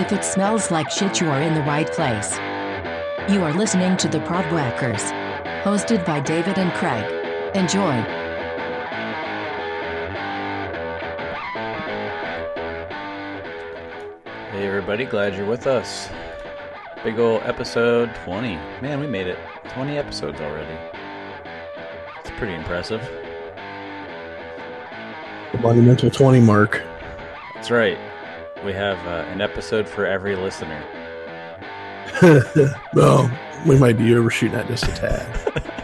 If it smells like shit, you are in the right place. You are listening to the Podwhackers, hosted by David and Craig. Enjoy. Hey everybody, glad you're with us. Big ol' episode 20. Man, we made it. 20 episodes already. It's pretty impressive. The monumental 20 mark. That's right. We have uh, an episode for every listener. well, we might be overshooting that just a tad.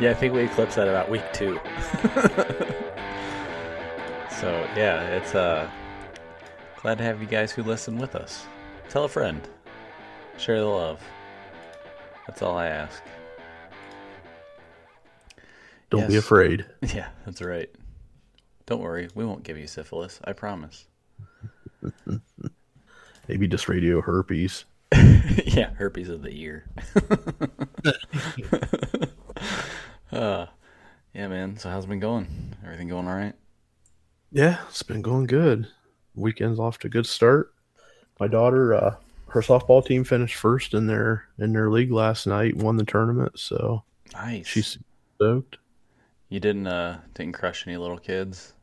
Yeah, I think we eclipsed that about week two. so yeah, it's uh glad to have you guys who listen with us. Tell a friend. Share the love. That's all I ask. Don't be afraid. Yeah, that's right. Don't worry, we won't give you syphilis. I promise. Maybe just radio herpes. yeah, herpes of the ear. uh, yeah, man. So how's it been going? Everything going all right? Yeah, it's been going good. Weekend's off to a good start. My daughter, uh, her softball team finished first in their in their league last night, won the tournament, so Nice. she's stoked. you didn't uh didn't crush any little kids.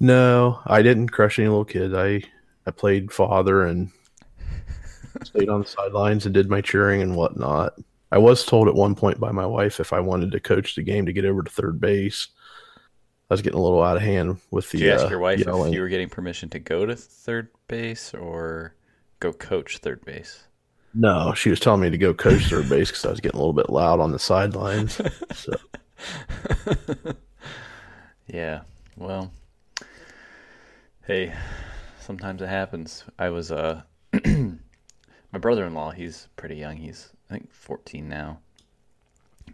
No, I didn't crush any little kids. I I played father and stayed on the sidelines and did my cheering and whatnot. I was told at one point by my wife if I wanted to coach the game to get over to third base. I was getting a little out of hand with the Did you ask uh, your wife yelling. if you were getting permission to go to third base or go coach third base? No, she was telling me to go coach third base because I was getting a little bit loud on the sidelines. So Yeah. Well, hey, sometimes it happens. I was uh my brother-in-law, he's pretty young. He's I think 14 now.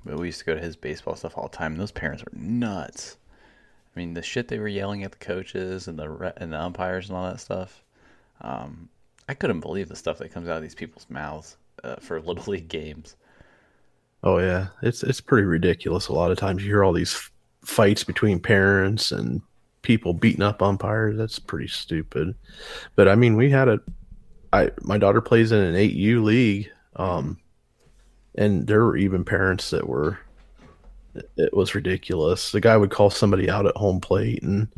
But we used to go to his baseball stuff all the time. And those parents were nuts. I mean, the shit they were yelling at the coaches and the re- and the umpires and all that stuff. Um, I couldn't believe the stuff that comes out of these people's mouths uh, for little league games. Oh yeah, it's it's pretty ridiculous. A lot of times you hear all these f- fights between parents and people beating up umpires. That's pretty stupid. But I mean, we had a I my daughter plays in an 8U league um and there were even parents that were it- was ridiculous. The guy would call somebody out at home plate and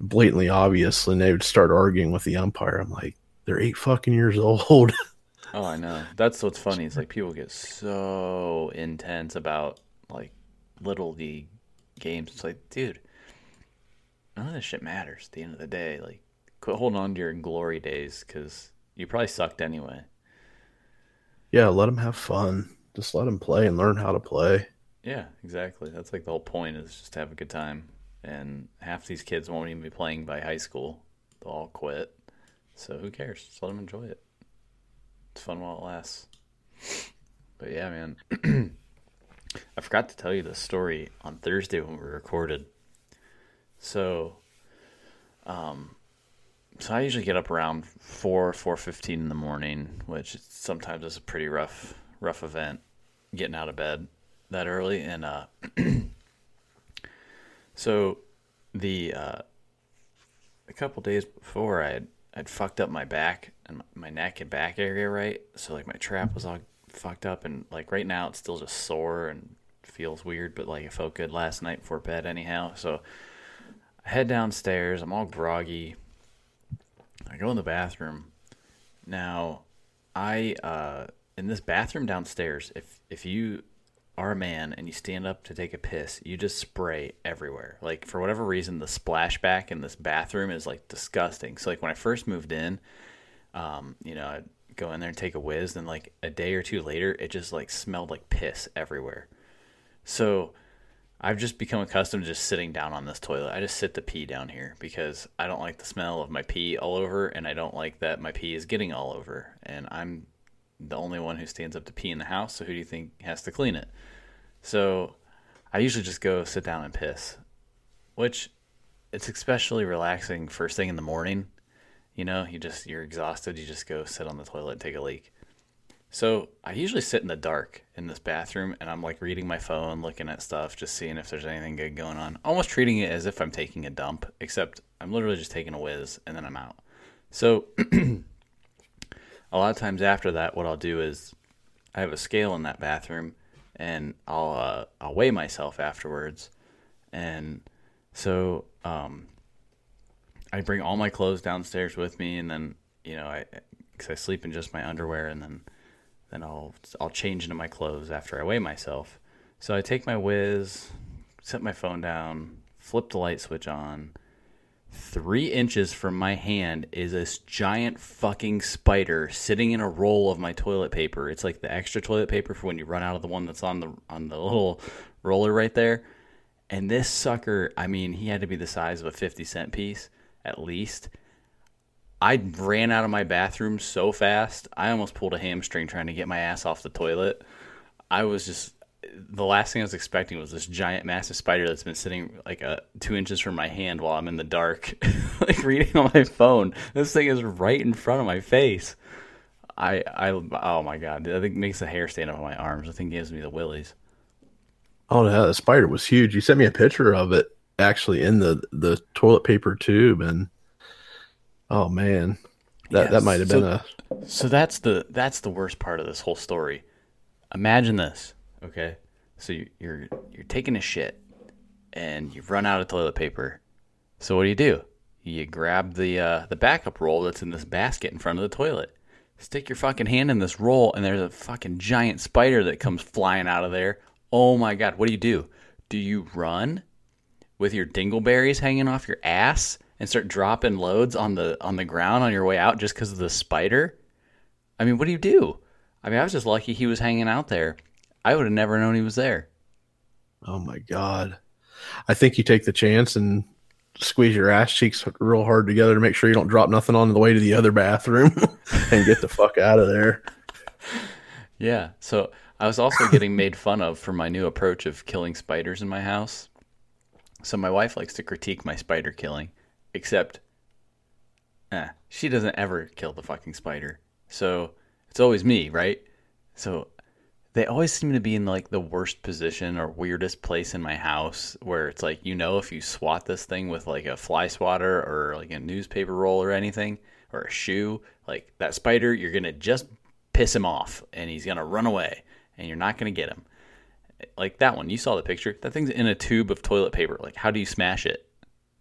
blatantly obvious and they would start arguing with the umpire. I'm like, they're 8 fucking years old. Oh, I know. That's what's funny. It's like people get so intense about like little league games. It's like, dude, none of this shit matters. At the end of the day, like, quit holding on to your glory days because you probably sucked anyway. yeah, let them have fun. Just let them play and learn how to play. Yeah, exactly. That's like the whole point is just to have a good time. And half these kids won't even be playing by high school. They'll all quit. So who cares? Just let them enjoy it. It's fun while it lasts. But yeah, man. I forgot to tell you the story on Thursday when we recorded. So, um, so I usually get up around four, four fifteen in the morning, which sometimes is a pretty rough, rough event, getting out of bed that early. And uh, so the uh, a couple days before, I had I'd fucked up my back and my- neck and back area, right? So like my trap was all fucked up, and like right now it's still just sore and feels weird, but like it felt good last night before bed anyhow. So I head downstairs. I'm all groggy. I go in the bathroom. Now, I uh, in this bathroom downstairs, if if you are a man and you stand up to take a piss, you just spray everywhere. Like for whatever reason, the splashback in this bathroom is like disgusting. So like when I first moved in, um, you know, I'd go in there and take a whiz, and like a day or two later, it just like smelled like piss everywhere. So I've just become accustomed to just sitting down on this toilet. I just sit the pee down here because I don't like the smell of my pee all over, and I don't like that my pee is getting all over. And I'm the only one who stands up to pee in the house, so who do you think has to clean it? So I usually just go sit down and piss, which it's especially relaxing first thing in the morning. You know, you just you're exhausted, you just go sit on the toilet take a leak. So I usually sit in the dark in this bathroom and I'm like reading my phone, looking at stuff, just seeing if there's anything good going on. Almost treating it as if I'm taking a dump, except I'm literally just taking a whiz and then I'm out. So a lot of times after that, what I'll do is I have a scale in that bathroom, and I'll uh, I'll weigh myself afterwards, and so um, I bring all my clothes downstairs with me, and then you know I because I sleep in just my underwear, and then then I'll I'll change into my clothes after I weigh myself. So I take my whiz, set my phone down, flip the light switch on. Three inches from my hand is this giant fucking spider sitting in a roll of my toilet paper. It's like the extra toilet paper for when you run out of the one that's on the on the little roller right there. And this sucker, I mean, he had to be the size of a 50 cent piece at least. I ran out of my bathroom so fast, I almost pulled a hamstring trying to get my ass off the toilet. I was just the last thing I was expecting was this giant, massive spider that's been sitting like a two inches from my hand while I'm in the dark, like reading on my phone. This thing is right in front of my face. I, I, oh my god! I think makes the hair stand up on my arms. I think it gives me the willies. Oh no, the spider was huge. You sent me a picture of it actually in the the toilet paper tube, and oh man, that Yes. that might have been So- a So that's the that's the worst part of this whole story. Imagine this, okay? So you, you're you're taking a shit, and you've run out of toilet paper. So what do you do? You grab the uh, the backup roll that's in this basket in front of the toilet. Stick your fucking hand in this roll, and there's a fucking giant spider that comes flying out of there. Oh my god! What do you do? Do you run with your dingleberries hanging off your ass and start dropping loads on the on the ground on your way out just because of the spider? I mean, what do you do? I mean, I was just lucky he was hanging out there. I would have never known he was there. oh my god. I think you take the chance and squeeze your ass cheeks real hard together to make sure you don't drop nothing on the way to the other bathroom and get the fuck out of there. Yeah. So I was also getting made fun of for my new approach of killing spiders in my house. So my wife likes to critique my spider killing, except, eh, she doesn't ever kill the fucking spider. So it's always me, right? So they always seem to be in like the worst position or weirdest place in my house where it's like you know if you swat this thing with like a fly swatter or like a newspaper roll or anything or a shoe like that spider you're gonna just piss him off and he's gonna run away and you're not gonna get him like that one you saw the picture that thing's in a tube of toilet paper like how do you smash it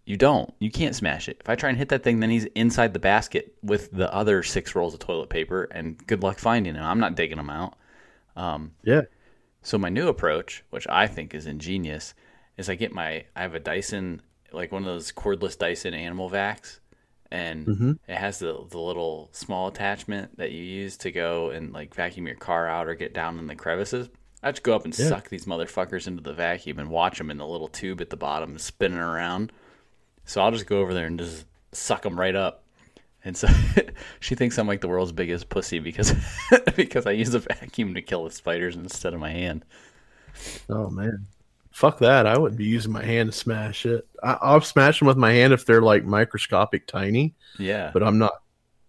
you don't you can't smash it if i try and hit that thing then he's inside the basket with the other six rolls of toilet paper and good luck finding him i'm not digging him out um, Yeah. so my new approach, which I think is ingenious, is I get my I have a Dyson like one of those cordless Dyson animal vacs, and mm-hmm. it has the the little small attachment that you use to go and like vacuum your car out or get down in the crevices. I just go up and Yeah. suck these motherfuckers into the vacuum and watch them in the little tube at the bottom spinning around. So I'll just go over there and just suck them right up. And so she thinks I'm like the world's biggest pussy because because I use a vacuum to kill the spiders instead of my hand. Oh man. Fuck that. I wouldn't be using my hand to smash it. I, I'll smash them with my hand if they're like microscopic tiny, Yeah. but I'm not.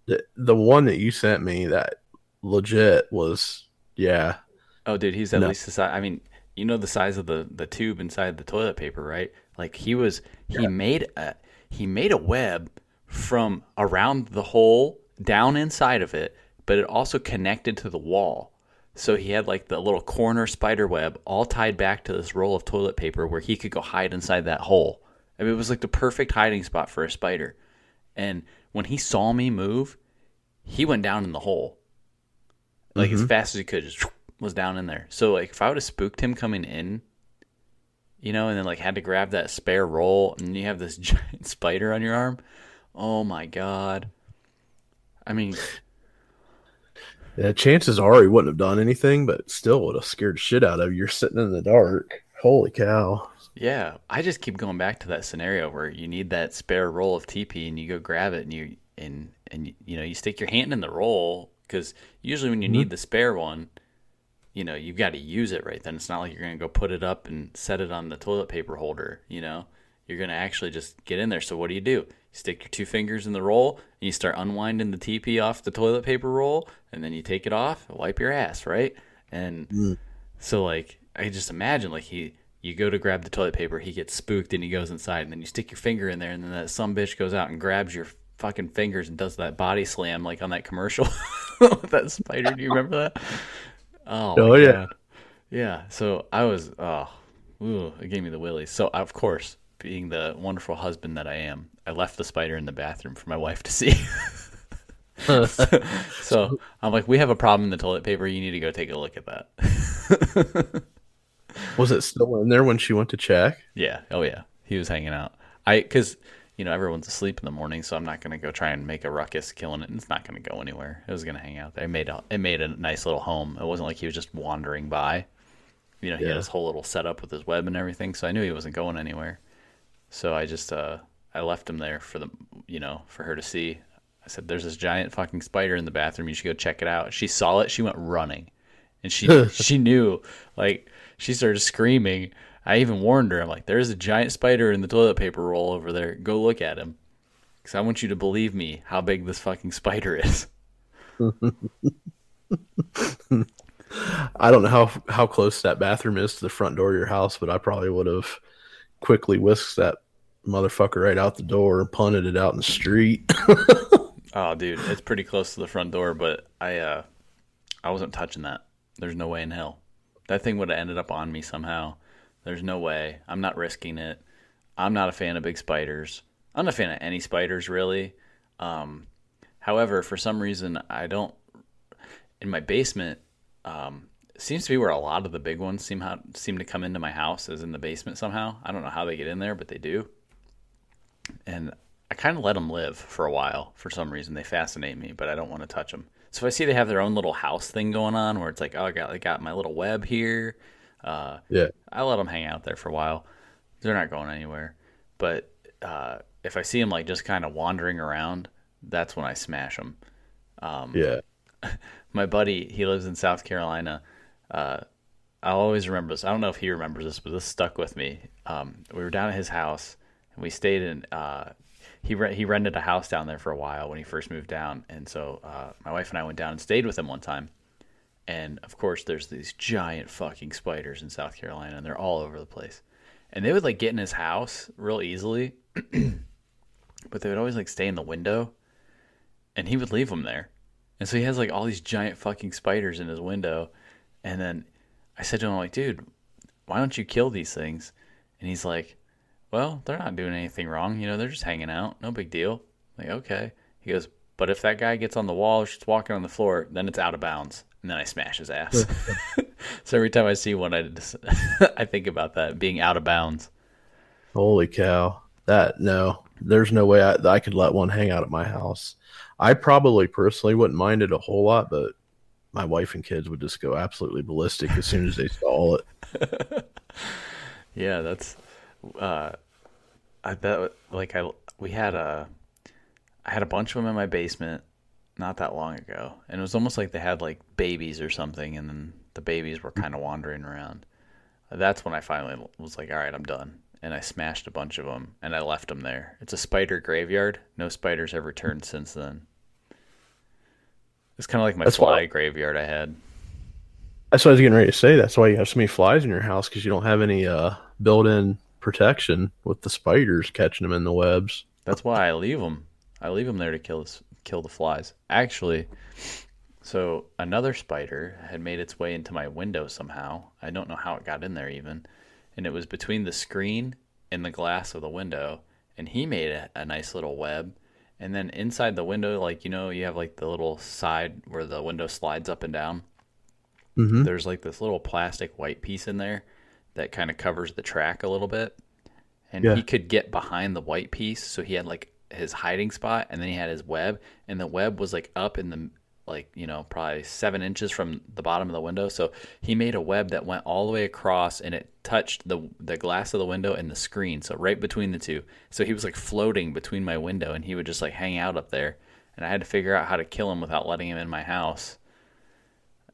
The, the one that you sent me that legit was, yeah. Oh, dude, he's at No. least the size. I mean, you know the size of the the tube inside the toilet paper, right? Like he was, he made a he made a web from around the hole down inside of it, but it also connected to the wall. So he had like the little corner spider web all tied back to this roll of toilet paper where he could go hide inside that hole. I mean, it was like the perfect hiding spot for a spider. And when he saw me move, he went down in the hole like as mm-hmm. fast as he could, just was down in there. So like if I would have spooked him coming in, you know, and then like had to grab that spare roll, and you have this giant spider on your arm, oh my god! I mean, Yeah, chances are he wouldn't have done anything, but still would have scared shit out of you. You're sitting in the dark. Holy cow. yeah, I just keep going back to that scenario where you need that spare roll of TP, and you go grab it, and you and and you know you stick your hand in the roll because usually when you mm-hmm. need the spare one. You know, you've got to use it right then. It's not like you're going to go put it up and set it on the toilet paper holder, you know? you're going to actually just get in there. So what do you do? You stick your two fingers in the roll and you start unwinding the TP off the toilet paper roll and then you take it off, wipe your ass, right? And mm. so like I just imagine like he you go to grab the toilet paper, he gets spooked and he goes inside and then you stick your finger in there and then that some bitch goes out and grabs your fucking fingers and does that body slam like on that commercial. With that spider. Do you remember that? Oh, Oh, yeah. God. yeah. So I was, oh, ooh, it gave me the willies. So of course, being the wonderful husband that I am, I left the spider in the bathroom for my wife to see. so I'm like, we have a problem in the toilet paper. You need to go take a look at that. Was it still in there when she went to check? Yeah. Oh yeah. He was hanging out. I because you know everyone's asleep in the morning, so I'm not gonna go try and make a ruckus killing it. It's not gonna go anywhere. It was gonna hang out there. It made a it made a nice little home. It wasn't like he was just wandering by. You know, he Yeah. had his whole little setup with his web and everything, so I knew he wasn't going anywhere. So I just uh I left him there for the you know for her to see. I said, "There's this giant fucking spider in the bathroom. You should go check it out." She saw it. She went running, and she she knew like she started screaming. I even warned her. I'm like, "There's a giant spider in the toilet paper roll over there. Go look at him." Because I want you to believe me how big this fucking spider is. I don't know how how close that bathroom is to the front door of your house, but I probably would have quickly whisked that motherfucker right out the door and punted it out in the street. Oh, dude, it's pretty close to the front door, but I uh I wasn't touching that. There's no way in hell. That thing would have ended up on me somehow. There's no way. I'm not risking it. I'm not a fan of big spiders. I'm not a fan of any spiders really. Um however, for some reason I don't in my basement um seems to be where a lot of the big ones seem how seem to come into my house is in the basement somehow. I don't know how they get in there, but they do and I kind of let them live for a while for some reason. They fascinate me, but I don't want to touch them. So I see they have their own little house thing going on, where it's like, oh, I got I got my little web here. Uh, yeah. I let them hang out there for a while. They're not going anywhere. But uh, if I see them like just kind of wandering around, that's when I smash them. Yeah. My buddy, he lives in South Carolina. Uh, I'll always remember this. I don't know if he remembers this, but this stuck with me. Um, we were down at his house, and we stayed in. Uh, he re- he rented a house down there for a while when he first moved down, and so uh, my wife and I went down and stayed with him one time. And of course, there's these giant fucking spiders in South Carolina, and they're all over the place. And they would like get in his house real easily, but they would always like stay in the window, and he would leave them there. And so he has like all these giant fucking spiders in his window. And then I said to him, like, dude, why don't you kill these things? And he's like, well, they're not doing anything wrong. You know, they're just hanging out. No big deal. I'm like, okay. He goes, but if that guy gets on the wall or just walking on the floor, then it's out of bounds. And then I smash his ass. so every time I see one, I just, I think about that being out of bounds. Holy cow. That no, there's no way I, I could let one hang out at my house. I probably personally wouldn't mind it a whole lot, but my wife and kids would just go absolutely ballistic as soon as they saw it. Yeah, that's. Uh, I bet like I we had a, I had a bunch of them in my basement, not that long ago, and it was almost like they had like babies or something, and then the babies were kind of wandering around. That's when I finally was like, all right, I'm done, and I smashed a bunch of them, and I left them there. It's a spider graveyard. No spiders have returned since then. It's kind of like my That's fly why- graveyard I had. That's what I was getting ready to say. That's why you have so many flies in your house because you don't have any uh, built-in protection with the spiders catching them in the webs. That's why I leave them. I leave them there to kill this, kill the flies. Actually, so another spider had made its way into my window somehow. I don't know how it got in there even, and it was between the screen and the glass of the window. And he made a, a nice little web. And then inside the window, like you know, you have like the little side where the window slides up and down. Mhm. There's like this little plastic white piece in there that kind of covers the track a little bit and Yeah. he could get behind the white piece so he had like his hiding spot and then he had his web and the web was like up in the like you know probably seven inches from the bottom of the window so he made a web that went all the way across and it touched the the glass of the window and the screen so right between the two so he was like floating between my window and he would just like hang out up there and i had to figure out how to kill him without letting him in my house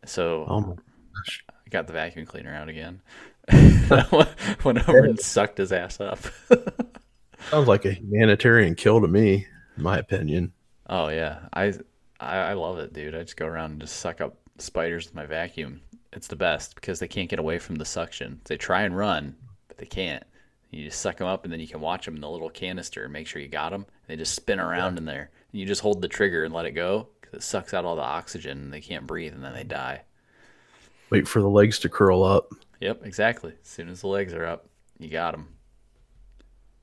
so Oh my. I got the vacuum cleaner out again. Went over and sucked his ass up. Sounds like a humanitarian kill to me, in my opinion. oh yeah, I, I I love it, dude. I just go around and just suck up spiders with my vacuum. It's the best because they can't get away from the suction. They try and run, but they can't. You just suck them up, and then you can watch them in the little canister and make sure you got them. They just spin around in there. And you just hold the trigger and let it go 'cause it sucks out all the oxygen and they can't breathe and then they die. Wait for the legs to curl up. Yep, exactly. As soon as the legs are up, you got them.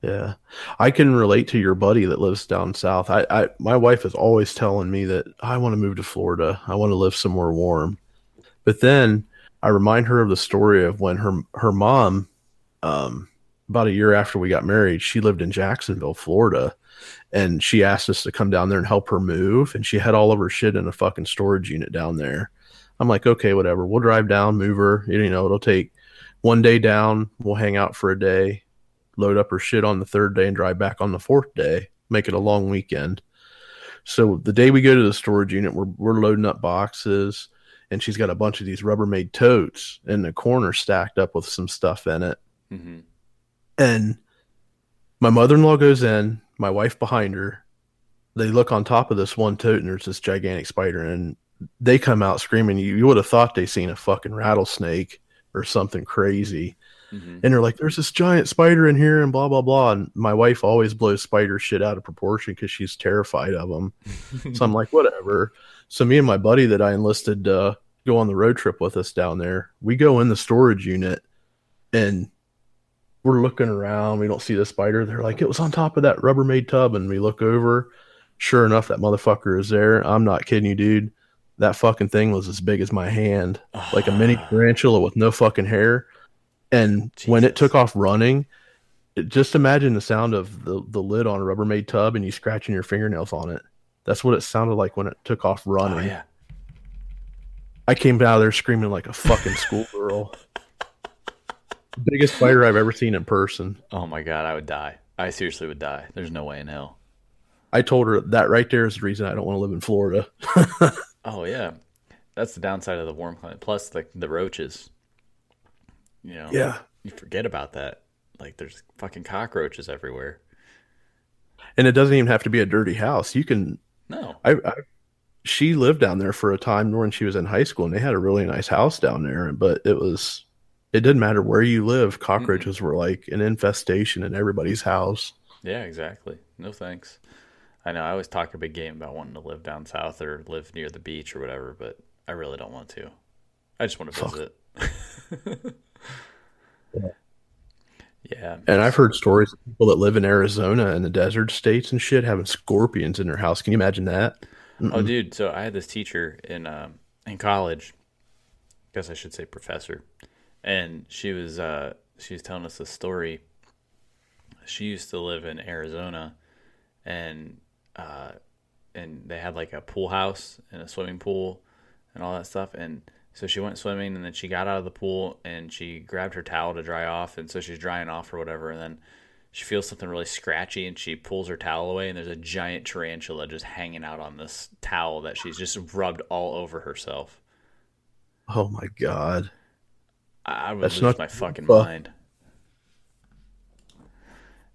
Yeah, I can relate to your buddy that lives down south. I, I my wife is always telling me that I want to move to Florida. I want to live somewhere warm. But then I remind her of the story of when her her mom, um, about a year after we got married, she lived in Jacksonville, Florida, and she asked us to come down there and help her move. And she had all of her shit in a fucking storage unit down there. I'm like, okay, whatever. We'll drive down, move her. You know, it'll take one day down. We'll hang out for a day load up her shit on the third day and drive back on the fourth day, make it a long weekend. So the day we go to the storage unit, we're we're loading up boxes, and she's got a bunch of these Rubbermaid totes in the corner stacked up with some stuff in it. Mm-hmm. And my mother in law goes in, my wife behind her. They look on top of this one tote, and there's this gigantic spider, and they come out screaming. You, you would have thought they seen a fucking rattlesnake or something crazy. Mm-hmm. And they're like, there's this giant spider in here and blah, blah, blah. And my wife always blows spider shit out of proportion because she's terrified of them. so I'm like, whatever. So me and my buddy that I enlisted uh, go on the road trip with us down there. We go in the storage unit and we're looking around. We don't see the spider. They're like, it was on top of that Rubbermaid tub. And we look over. Sure enough, that motherfucker is there. I'm not kidding you, dude. That fucking thing was as big as my hand, like a mini ah. tarantula with no fucking hair and Jesus. when it took off running, just imagine the sound of the, the lid on a Rubbermaid tub and you scratching your fingernails on it. That's what it sounded like when it took off running. Oh, yeah. I came out of there screaming like a fucking schoolgirl. Biggest spider I've ever seen in person. Oh my god, I would die. I seriously would die. There's no way in hell. I told her that right there is the reason I don't want to live in Florida. oh yeah, that's the downside of the warm climate. Plus, like the roaches. You know, yeah, you forget about that. Like there's fucking cockroaches everywhere. And it doesn't even have to be a dirty house. You can. No. I, I she lived down there for a time when she was in high school, and they had a really nice house down there. But it was, it didn't matter where you live. Cockroaches mm-hmm. were like an infestation in everybody's house. Yeah, exactly. No thanks. I know I always talk a big game about wanting to live down south or live near the beach or whatever, but I really don't want to. I just want to visit. Yeah. Yeah. And I've heard stories of people that live in Arizona and the desert states and shit having scorpions in their house. Can you imagine that? Mm-mm. Oh, dude. So I had this teacher in um, in college. I guess I should say professor, and she was uh, she was telling us a story. She used to live in Arizona, and uh, and they had like a pool house and a swimming pool and all that stuff, and so she went swimming and then she got out of the pool and she grabbed her towel to dry off. And so she's drying off or whatever. And then she feels something really scratchy and she pulls her towel away and there's a giant tarantula just hanging out on this towel that she's just rubbed all over herself. Oh my God. I, I would That's lose my fucking mind.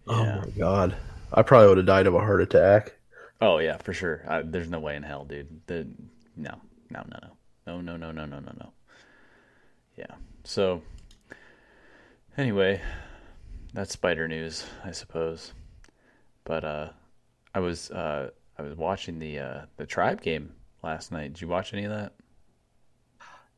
Oh yeah. Oh my God. I probably would have died of a heart attack. Oh yeah, for sure. I, there's no way in hell, dude. The, no, no, no, no. No, no, no, no, no, no, no. Yeah. So, anyway, that's spider news, I suppose. But uh, I was uh, I was watching the uh, the tribe game last night. Did you watch any of that?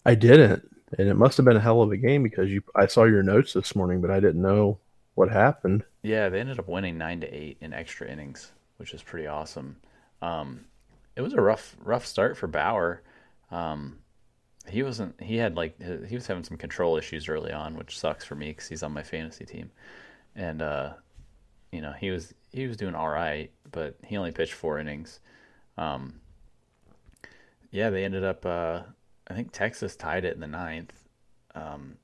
I didn't, and it must have been a hell of a game because you. I saw your notes this morning, but I didn't know what happened. Yeah, they ended up winning nine to eight in extra innings, which is pretty awesome. Um, it was a rough rough start for Bauer. Um, he wasn't. He had like he was having some control issues early on, which sucks for me because he's on my fantasy team, and uh, you know he was he was doing all right, but he only pitched four innings. Um, yeah, they ended up. Uh, I think Texas tied it in the ninth. Um,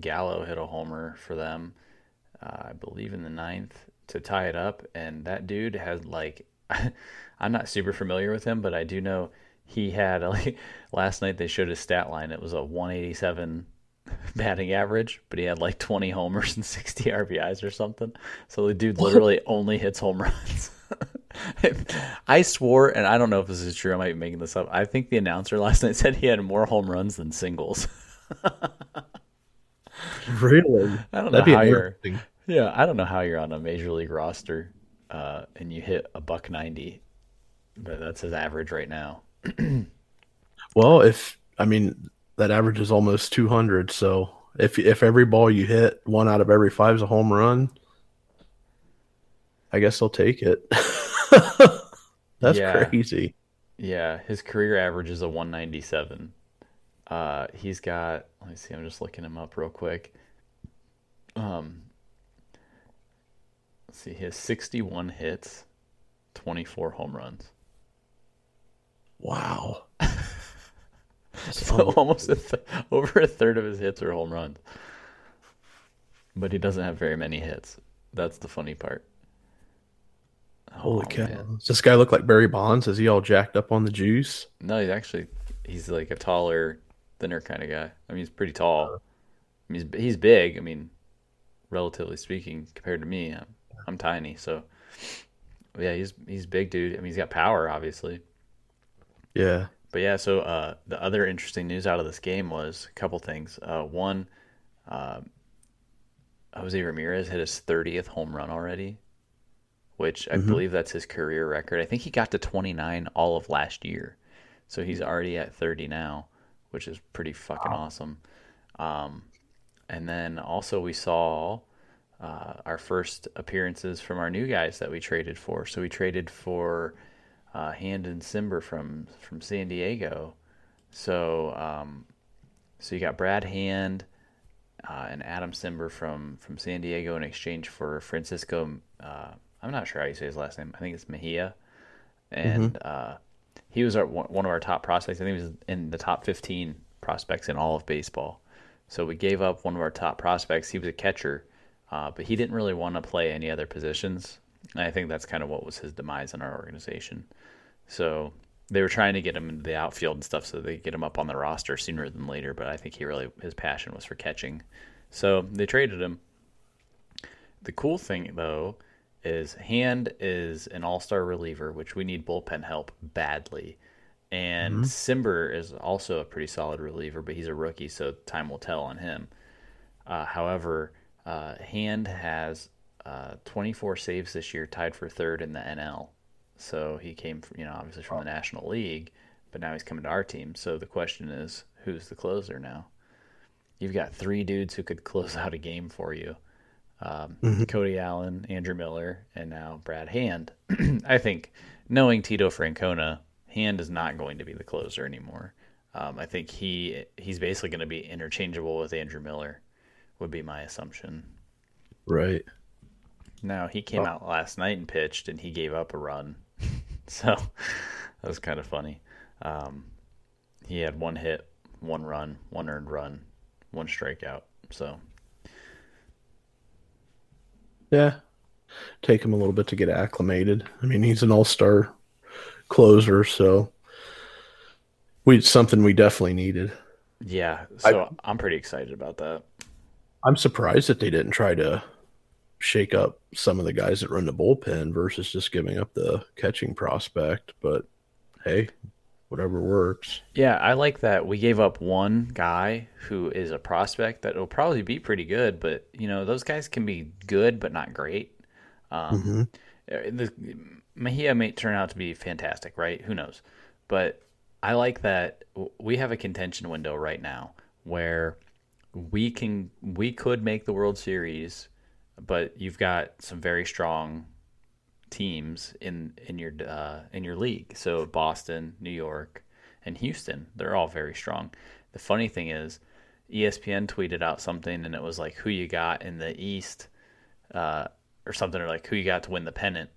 Gallo hit a homer for them, uh, I believe, in the ninth to tie it up, and that dude had like. I'm not super familiar with him, but I do know he had like last night they showed his stat line. It was a 187 batting average, but he had like 20 homers and 60 RBIs or something. So the dude literally only hits home runs. I swore, and I don't know if this is true. I might be making this up. I think the announcer last night said he had more home runs than singles. really? I don't That'd know how you're. Yeah, I don't know how you're on a major league roster uh, and you hit a buck ninety but that's his average right now. Well, if I mean that average is almost 200, so if if every ball you hit, one out of every five is a home run, I guess I'll take it. That's Yeah. crazy. Yeah, his career average is a 197. Uh, he's got, let me see, I'm just looking him up real quick. Um, let's see, he has 61 hits, 24 home runs. Wow. So almost a th- over a third of his hits are home runs. But he doesn't have very many hits. That's the funny part. Oh, Holy Oh, cow. man. Does this guy look like Barry Bonds? Is he all jacked up on the juice? No, he's actually he's like a taller, thinner kind of guy. I mean, he's pretty tall. Uh. I mean, he's he's big. I mean, relatively speaking, compared to me, I'm, I'm tiny. So, yeah, he's he's big, dude. I mean, he's got power, obviously. Yeah. But yeah, so uh, the other interesting news out of this game was a couple things. Uh, one, uh, Jose Ramirez hit his 30th home run already, which I believe that's his career record. I think he got to 29 all of last year. So he's already at 30 now, which is pretty fucking awesome. Um, and then also we saw uh, our first appearances from our new guys that we traded for. So we traded for uh, Hand and Cimber from from San Diego. So um, so you got Brad Hand uh, and Adam Cimber from from San Diego in exchange for Francisco. Uh, I'm not sure how you say his last name. I think it's Mejia, and uh, he was our, one of our top prospects. I think he was in the top 15 prospects in all of baseball. So we gave up one of our top prospects. He was a catcher, uh, but he didn't really want to play any other positions. And I think that's kind of what was his demise in our organization. So they were trying to get him into the outfield and stuff so they could get him up on the roster sooner than later. But I think he really his passion was for catching. So they traded him. The cool thing though is Hand is an all-star reliever, which we need bullpen help badly. And Cimber is also a pretty solid reliever, but he's a rookie, so time will tell on him. Uh, however, uh, Hand has uh, 24 saves this year, tied for third in the NL. So he came, from, you know, obviously from the National League, but now he's coming to our team. So the question is, who's the closer now? You've got three dudes who could close out a game for you. Um, Cody Allen, Andrew Miller, and now Brad Hand. I think knowing Tito Francona, Hand is not going to be the closer anymore. Um, I think he he's basically going to be interchangeable with Andrew Miller, would be my assumption. Right. Now he came out last night and pitched, and he gave up a run, so that was kind of funny. Um, he had one hit, one run, one earned run, one strikeout. So Yeah. Take him a little bit to get acclimated. I mean, he's an all-star closer, so we something we definitely needed. yeah, so I'm pretty excited about that. I'm surprised that they didn't try to shake up some of the guys that run the bullpen versus just giving up the catching prospect, but hey, whatever works. Yeah, I like that we gave up one guy who is a prospect that will probably be pretty good, but you know those guys can be good but not great. Um, uh, the, Mejia may turn out to be fantastic, right? Who knows? But I like that we have a contention window right now where we can we could make the World Series, but you've got some very strong teams in in your uh, in your league. So Boston, New York, and Houston, they're all very strong. The funny thing is, ESPN tweeted out something, and it was like who you got in the East, uh, or something, or like who you got to win the pennant,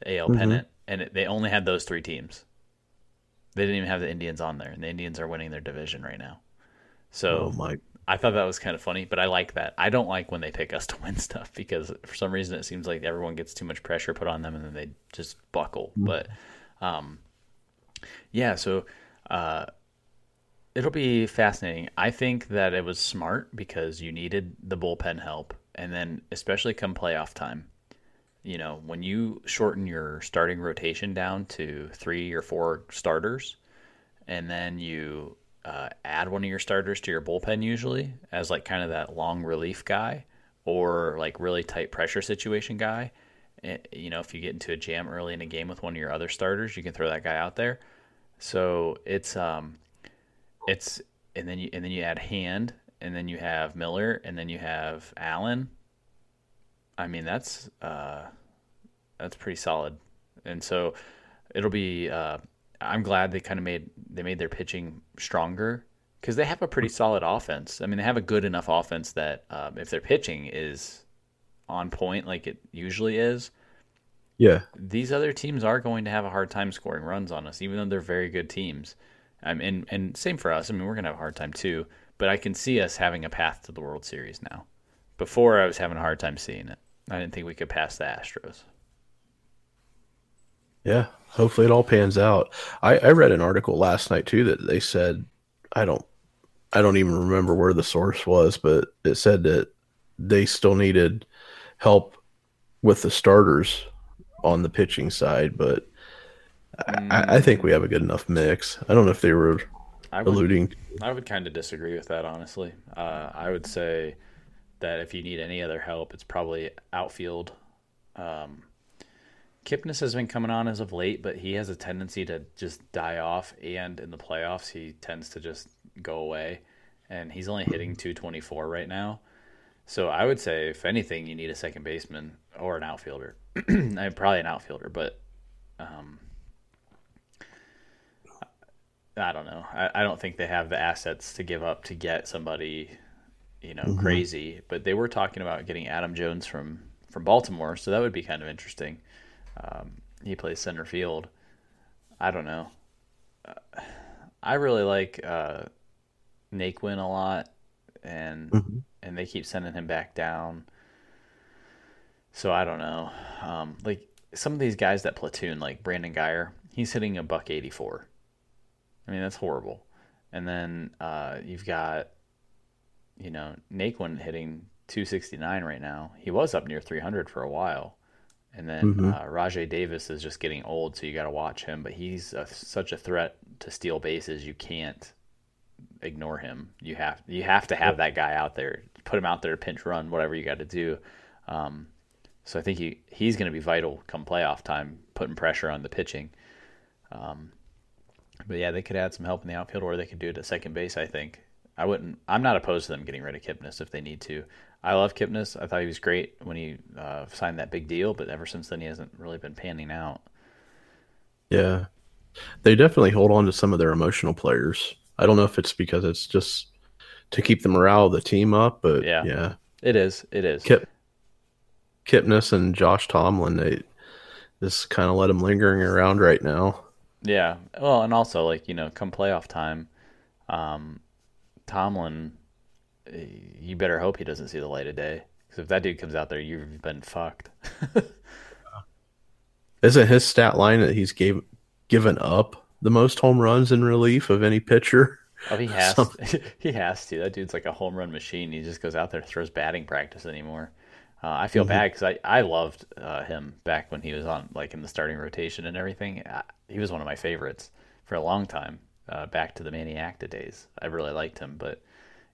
the AL pennant, and it, they only had those three teams. They didn't even have the Indians on there, and the Indians are winning their division right now. So Oh my I thought that was kind of funny, but I like that. I don't like when they pick us to win stuff because for some reason it seems like everyone gets too much pressure put on them and then they just buckle. But um, yeah, so uh, it'll be fascinating. I think that it was smart because you needed the bullpen help, and then especially come playoff time. You know, when you shorten your starting rotation down to three or four starters, and then you uh, add one of your starters to your bullpen usually as like kind of that long relief guy or like really tight pressure situation guy eh, you know, if you get into a jam early in a game with one of your other starters, you can throw that guy out there. So it's um, it's and then you and then you add Hand, and then you have Miller, and then you have Allen. I mean, that's uh, that's pretty solid, and so it'll be. Uh, I'm glad they kind of made they made their pitching stronger because they have a pretty solid offense. I mean, they have a good enough offense that um, if their pitching is on point like it usually is, Yeah. these other teams are going to have a hard time scoring runs on us, even though they're very good teams. Um, and and same for us. I mean, we're gonna have a hard time too. But I can see us having a path to the World Series now. Before, I was having a hard time seeing it. I didn't think we could pass the Astros. Yeah. Hopefully it all pans out. I, I read an article last night too that they said I don't I don't even remember where the source was, but it said that they still needed help with the starters on the pitching side, but I, I think we have a good enough mix. I don't know if they were I would, alluding I would kind of disagree with that, honestly. Uh, I would say that if you need any other help, it's probably outfield. Um, Kipnis has been coming on as of late, but he has a tendency to just die off, and in the playoffs, he tends to just go away. And he's only hitting 224 right now. So I would say, if anything, you need a second baseman or an outfielder. Probably an outfielder, but um, I don't know. I, I don't think they have the assets to give up to get somebody, you know, crazy. But they were talking about getting Adam Jones from from Baltimore, so that would be kind of interesting. Um, he plays center field. I don't know. Uh, I really like uh, Naquin a lot, and Mhm. and they keep sending him back down. So I don't know. Um, like some of these guys that platoon, like Brandon Guyer, he's hitting a buck eighty four. I mean that's horrible. And then uh, you've got, you know, Naquin hitting two sixty nine right now. He was up near three hundred for a while. And then Mhm. uh, Rajai Davis is just getting old, so you got to watch him. But he's a, such a threat to steal bases, you can't ignore him. You have you have to have that guy out there. Put him out there to pinch run, whatever you got to do. Um, so I think he he's going to be vital come playoff time, putting pressure on the pitching. Um, but yeah, they could add some help in the outfield, or they could do it at second base. I think I wouldn't. I'm not opposed to them getting rid of Kipnis if they need to. I love Kipnis. I thought he was great when he uh, signed that big deal, but ever since then he hasn't really been panning out. Yeah. They definitely hold on to some of their emotional players. I don't know if it's because it's just to keep the morale of the team up, but Yeah. yeah. It is. It is. Kip Kipnis and Josh Tomlin, they just kind of let him lingering around right now. Yeah. Well, and also like you know, come playoff time, um, Tomlin, you better hope he doesn't see the light of day. Because if that dude comes out there, you've been fucked. Isn't his stat line that he's gave given up the most home runs in relief of any pitcher? Oh, he has. Some- he has to. That dude's like a home run machine. He just goes out there and throws batting practice anymore. Uh, I feel bad because I I loved uh, him back when he was on like in the starting rotation and everything. Uh, he was one of my favorites for a long time. Uh, back to the Manny Acta days, I really liked him. But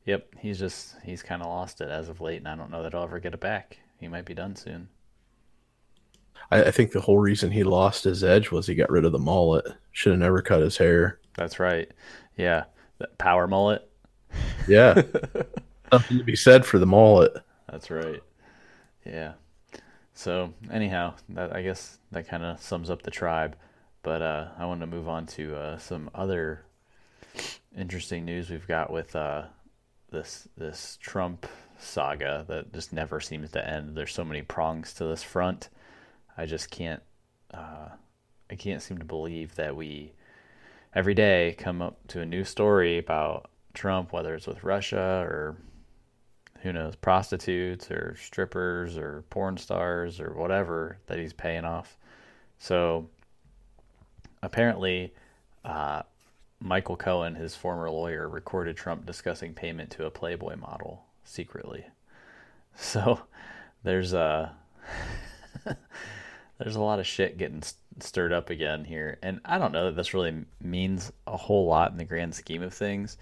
yep, he's just he's kind of lost it as of late, and I don't know that I'll ever get it back. He might be done soon. I, I think the whole reason he lost his edge was he got rid of the mullet. Should have never cut his hair. That's right. Yeah, that power mullet. Yeah. Something to be said for the mullet. That's right. Yeah. So anyhow, that, I guess that kind of sums up the tribe. But uh, I want to move on to uh, some other interesting news we've got with uh, this this Trump saga that just never seems to end. There's so many prongs to this front. I just can't. Uh, I can't seem to believe that we every day come up to a new story about Trump, whether it's with Russia or who knows, prostitutes or strippers or porn stars or whatever that he's paying off. So apparently, uh, Michael Cohen, his former lawyer, recorded Trump discussing payment to a Playboy model secretly. So there's a there's a lot of shit getting stirred up again here, and I don't know that this really means a whole lot in the grand scheme of things.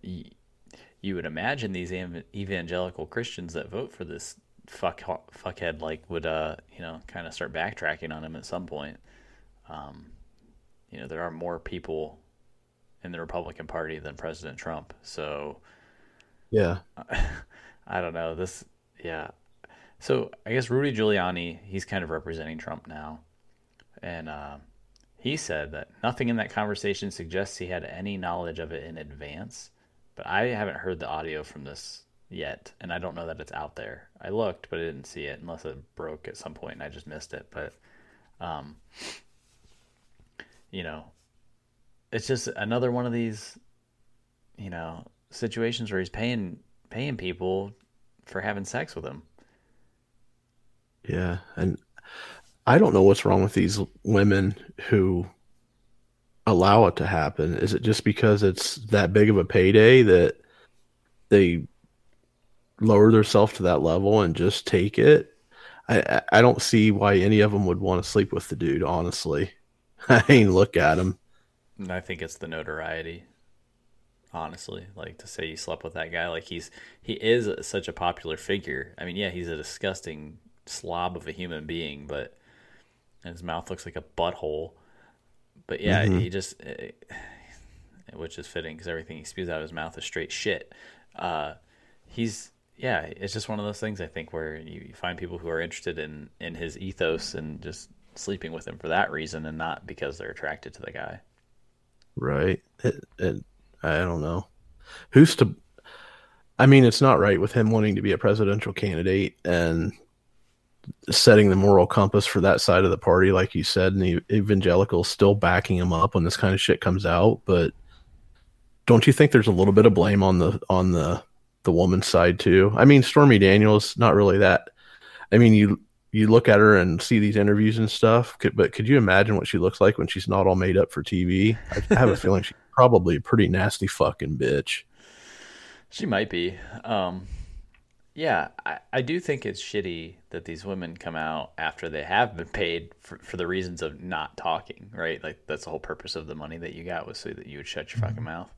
You would imagine these ev- evangelical Christians that vote for this fuck fuckhead like would uh you know kind of start backtracking on him at some point. Um, you know, there are more people in the Republican Party than President Trump, so yeah, I don't know this. Yeah, so I guess Rudy Giuliani he's kind of representing Trump now, and uh, he said that nothing in that conversation suggests he had any knowledge of it in advance. But I haven't heard the audio from this yet, and I don't know that it's out there. I looked, but I didn't see it unless it broke at some point and I just missed it. But, um, you know, it's just another one of these, you know, situations where he's paying paying people for having sex with him. Yeah, and I don't know what's wrong with these women who allow it to happen. Is it just because it's that big of a payday that they lower themselves to that level and just take it. I I don't see why any of them would want to sleep with the dude. Honestly, I ain't look at him. And I think it's the notoriety. Honestly, like to say you slept with that guy, like he's he is such a popular figure. I mean, yeah, he's a disgusting slob of a human being, but his mouth looks like a butthole. But yeah, mm-hmm. he just, eh, which is fitting because everything he spews out of his mouth is straight shit. Uh, he's yeah, it's just one of those things I think where you, find people who are interested in in his ethos and just sleeping with him for that reason and not because they're attracted to the guy. Right. It, it, I don't know. Who's to I mean, it's not right with him wanting to be a presidential candidate and setting the moral compass for that side of the party, like you said, and the evangelicals still backing him up when this kind of shit comes out. But don't you think there's a little bit of blame on the on the the woman's side too. I mean, Stormy Daniels, not really that. I mean, you you look at her and see these interviews and stuff, could, but could you imagine what she looks like when she's not all made up for TV? I have a feeling she's probably a pretty nasty fucking bitch. She might be. Um, yeah, I, I do think it's shitty that these women come out after they have been paid for, for the reasons of not talking, right? Like that's the whole purpose of the money that you got was so that you would shut your fucking mouth.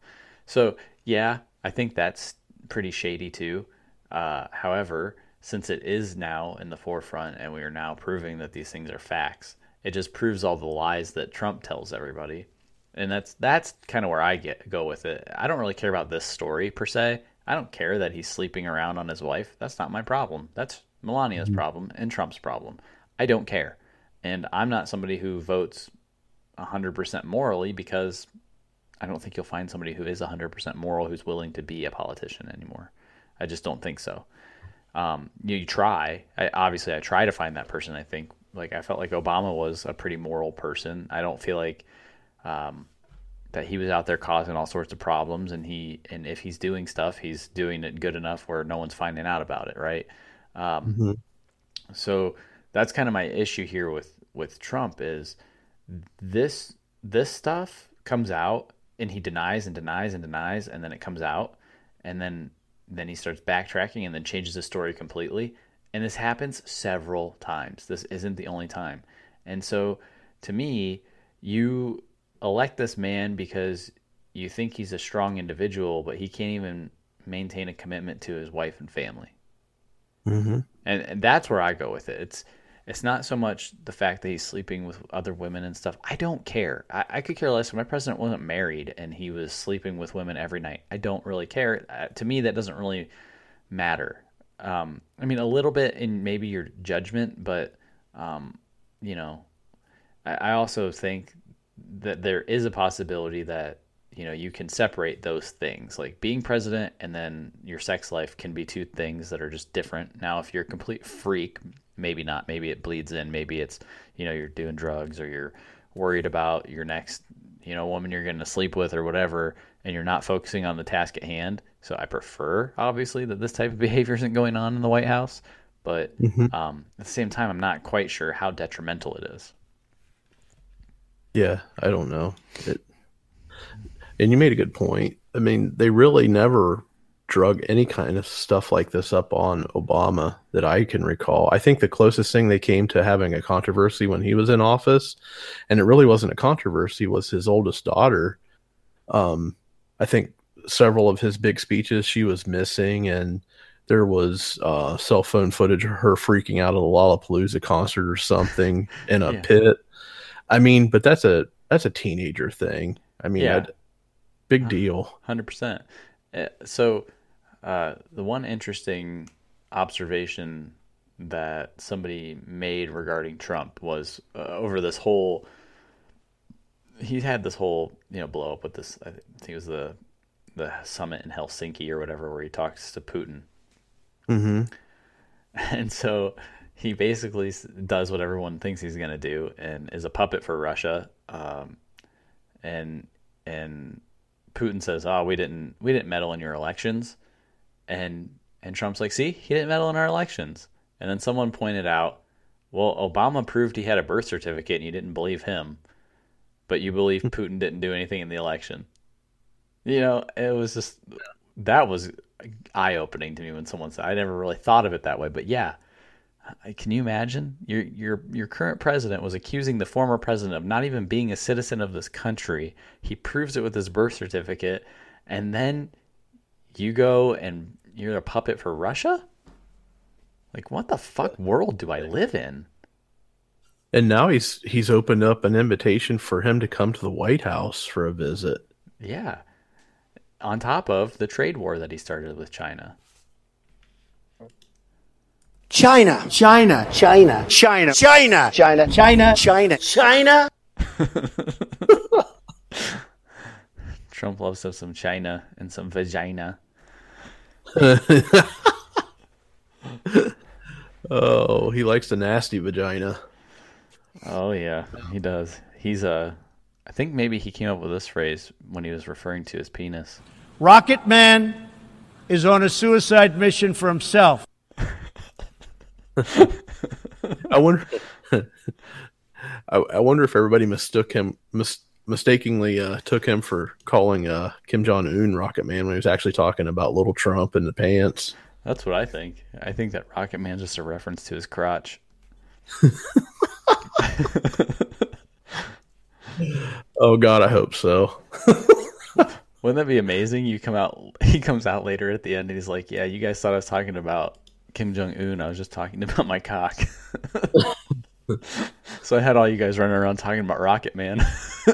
So yeah, I think that's pretty shady too. Uh, however, since it is now in the forefront and we are now proving that these things are facts, it just proves all the lies that Trump tells everybody. And that's that's kind of where I get go with it. I don't really care about this story per se. I don't care that he's sleeping around on his wife. That's not my problem. That's Melania's mm-hmm. problem and Trump's problem. I don't care. And I'm not somebody who votes 100% morally because I don't think you'll find somebody who is 100% moral who's willing to be a politician anymore. I just don't think so. Um, you, you, try. I, obviously, I try to find that person. I think like I felt like Obama was a pretty moral person. I don't feel like um, that he was out there causing all sorts of problems. And he and if he's doing stuff, he's doing it good enough where no one's finding out about it, right? Um, mm-hmm. So that's kind of my issue here with with Trump is this this stuff comes out and he denies and denies and denies and then it comes out and then then he starts backtracking and then changes the story completely. And this happens several times. This isn't the only time. And so to me you elect this man because you think he's a strong individual but he can't even maintain a commitment to his wife and family. Mm-hmm. and, and that's where i go with it. It's it's not so much the fact that he's sleeping with other women and stuff. I don't care. I, I could care less if my president wasn't married and he was sleeping with women every night. I don't really care. Uh, to me, that doesn't really matter. Um, I mean, a little bit in maybe your judgment, but um, you know, I, I also think that there is a possibility that you know you can separate those things like being president and then your sex life can be two things that are just different now if you're a complete freak maybe not. Maybe it bleeds in. Maybe it's you know you're doing drugs or you're worried about your next you know woman you're going to sleep with or whatever and you're not focusing on the task at hand. So i prefer obviously that this type of behavior isn't going on in the white house but mm-hmm. um, at the same time i'm not quite sure how detrimental it is. Yeah i don't know. It and you made a good point. I mean they really never drug any kind of stuff like this up on Obama that I can recall. I think the closest thing they came to having a controversy when he was in office, and it really wasn't a controversy, was his oldest daughter. Um, I think several of his big speeches she was missing, and there was uh, cell phone footage of her freaking out at a Lollapalooza concert or something in a Yeah. pit. I mean, but that's a that's a teenager thing. I mean, Yeah. Big deal. Hundred percent. So, uh, the one interesting observation that somebody made regarding Trump was uh, over this whole. He had this whole you know blow up with this. I think it was the the summit in Helsinki or whatever, where he talks to Putin, hmm and so he basically does what everyone thinks he's going to do and is a puppet for Russia. Um, and and Putin says, "Oh, we didn't we didn't meddle in your elections," and and Trump's like, "See, he didn't meddle in our elections." And then someone pointed out, "Well, Obama proved he had a birth certificate, and you didn't believe him, but you believe Putin didn't do anything in the election." You know, it was just that was eye opening to me when someone said. I never really thought of it that way, but yeah. Can you imagine your your your current president was accusing the former president of not even being a citizen of this country. He proves it with his birth certificate, and then you go and you're a puppet for Russia. Like, what the fuck world do I live in? And now he's he's opened up an invitation for him to come to the White House for a visit. Yeah. On top of the trade war that he started with China. China. China. China. China. China. China. China. China. China. Trump loves some- some China and some vagina. Oh, he likes the nasty vagina. Oh yeah, he does. He's a. I think maybe he came up with this phrase when he was referring to his penis. Rocket Man is on a suicide mission for himself. I wonder. I, I wonder if everybody mistook him mis, mistakenly uh, took him for calling uh, Kim Jong Un Rocket Man when he was actually talking about little Trump in the pants. That's what I think. I think that Rocket Man's just a reference to his crotch. Oh God, I hope so. Wouldn't that be amazing? You come out. He comes out later at the end, and he's like, "Yeah, you guys thought I was talking about Kim Jong Un. I was just talking about my cock." So I had all you guys running around talking about Rocket Man.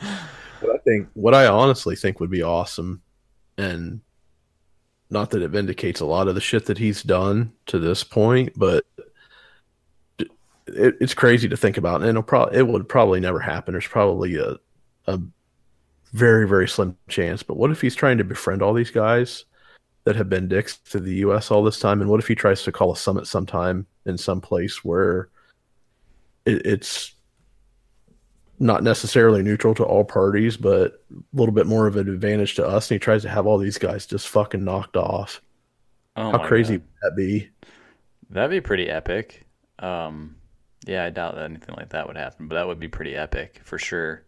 I think, what I honestly think would be awesome, and not that it vindicates a lot of the shit that he's done to this point, but it, it's crazy to think about, and it'll probably it would probably never happen. There's probably a a very very slim chance. But what if he's trying to befriend all these guys that have been dicks to the U.S. all this time, and what if he tries to call a summit sometime in some place where it, it's not necessarily neutral to all parties, but a little bit more of an advantage to us. And he tries to have all these guys just fucking knocked off. Oh How crazy God. would that be? That'd be pretty epic. Um, yeah, I doubt that anything like that would happen, but that would be pretty epic for sure.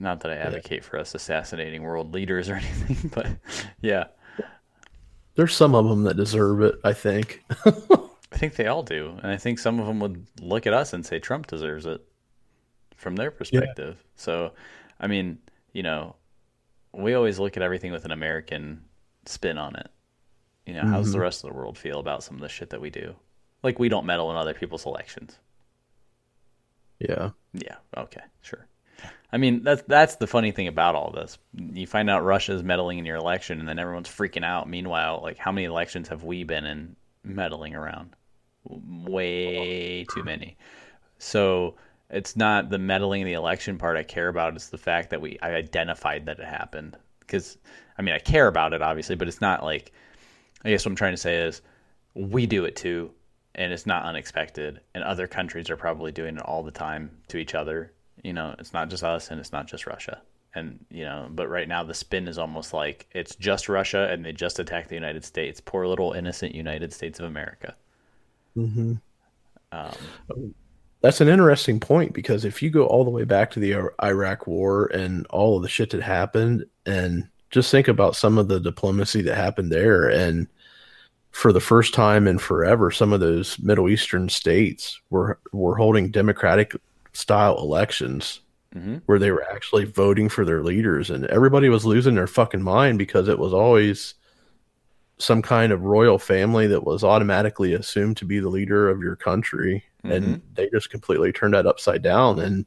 Not that I advocate for us assassinating world leaders or anything, but yeah, There's some of them that deserve it, I think. I think they all do, and I think some of them would look at us and say Trump deserves it from their perspective. So, I mean, you know, we always look at everything with an American spin on it. You know, how's the mm-hmm. rest of the world feel about some of the shit that we do? Like we don't meddle in other people's elections. yeah. Yeah. Okay. Sure. I mean, that's that's the funny thing about all this. You find out Russia's meddling in your election, and then everyone's freaking out. Meanwhile, like, how many elections have we been in meddling around? Way too many. So it's not the meddling in the election part I care about. It's the fact that we I identified that it happened. Because I mean, I care about it obviously, but it's not like. I guess what I'm trying to say is, we do it too, and it's not unexpected. And other countries are probably doing it all the time to each other. You know, it's not just us and it's not just Russia. And you know, but right now the spin is almost like it's just Russia and they just attacked the United States. Poor little innocent United States of America. Mm-hmm. Um, That's an interesting point because if you go all the way back to the Iraq war and all of the shit that happened, and just think about some of the diplomacy that happened there, and for the first time in forever, some of those Middle Eastern states were were holding democratic style elections mm-hmm. where they were actually voting for their leaders, and everybody was losing their fucking mind because it was always some kind of royal family that was automatically assumed to be the leader of your country and mm-hmm. they just completely turned that upside down and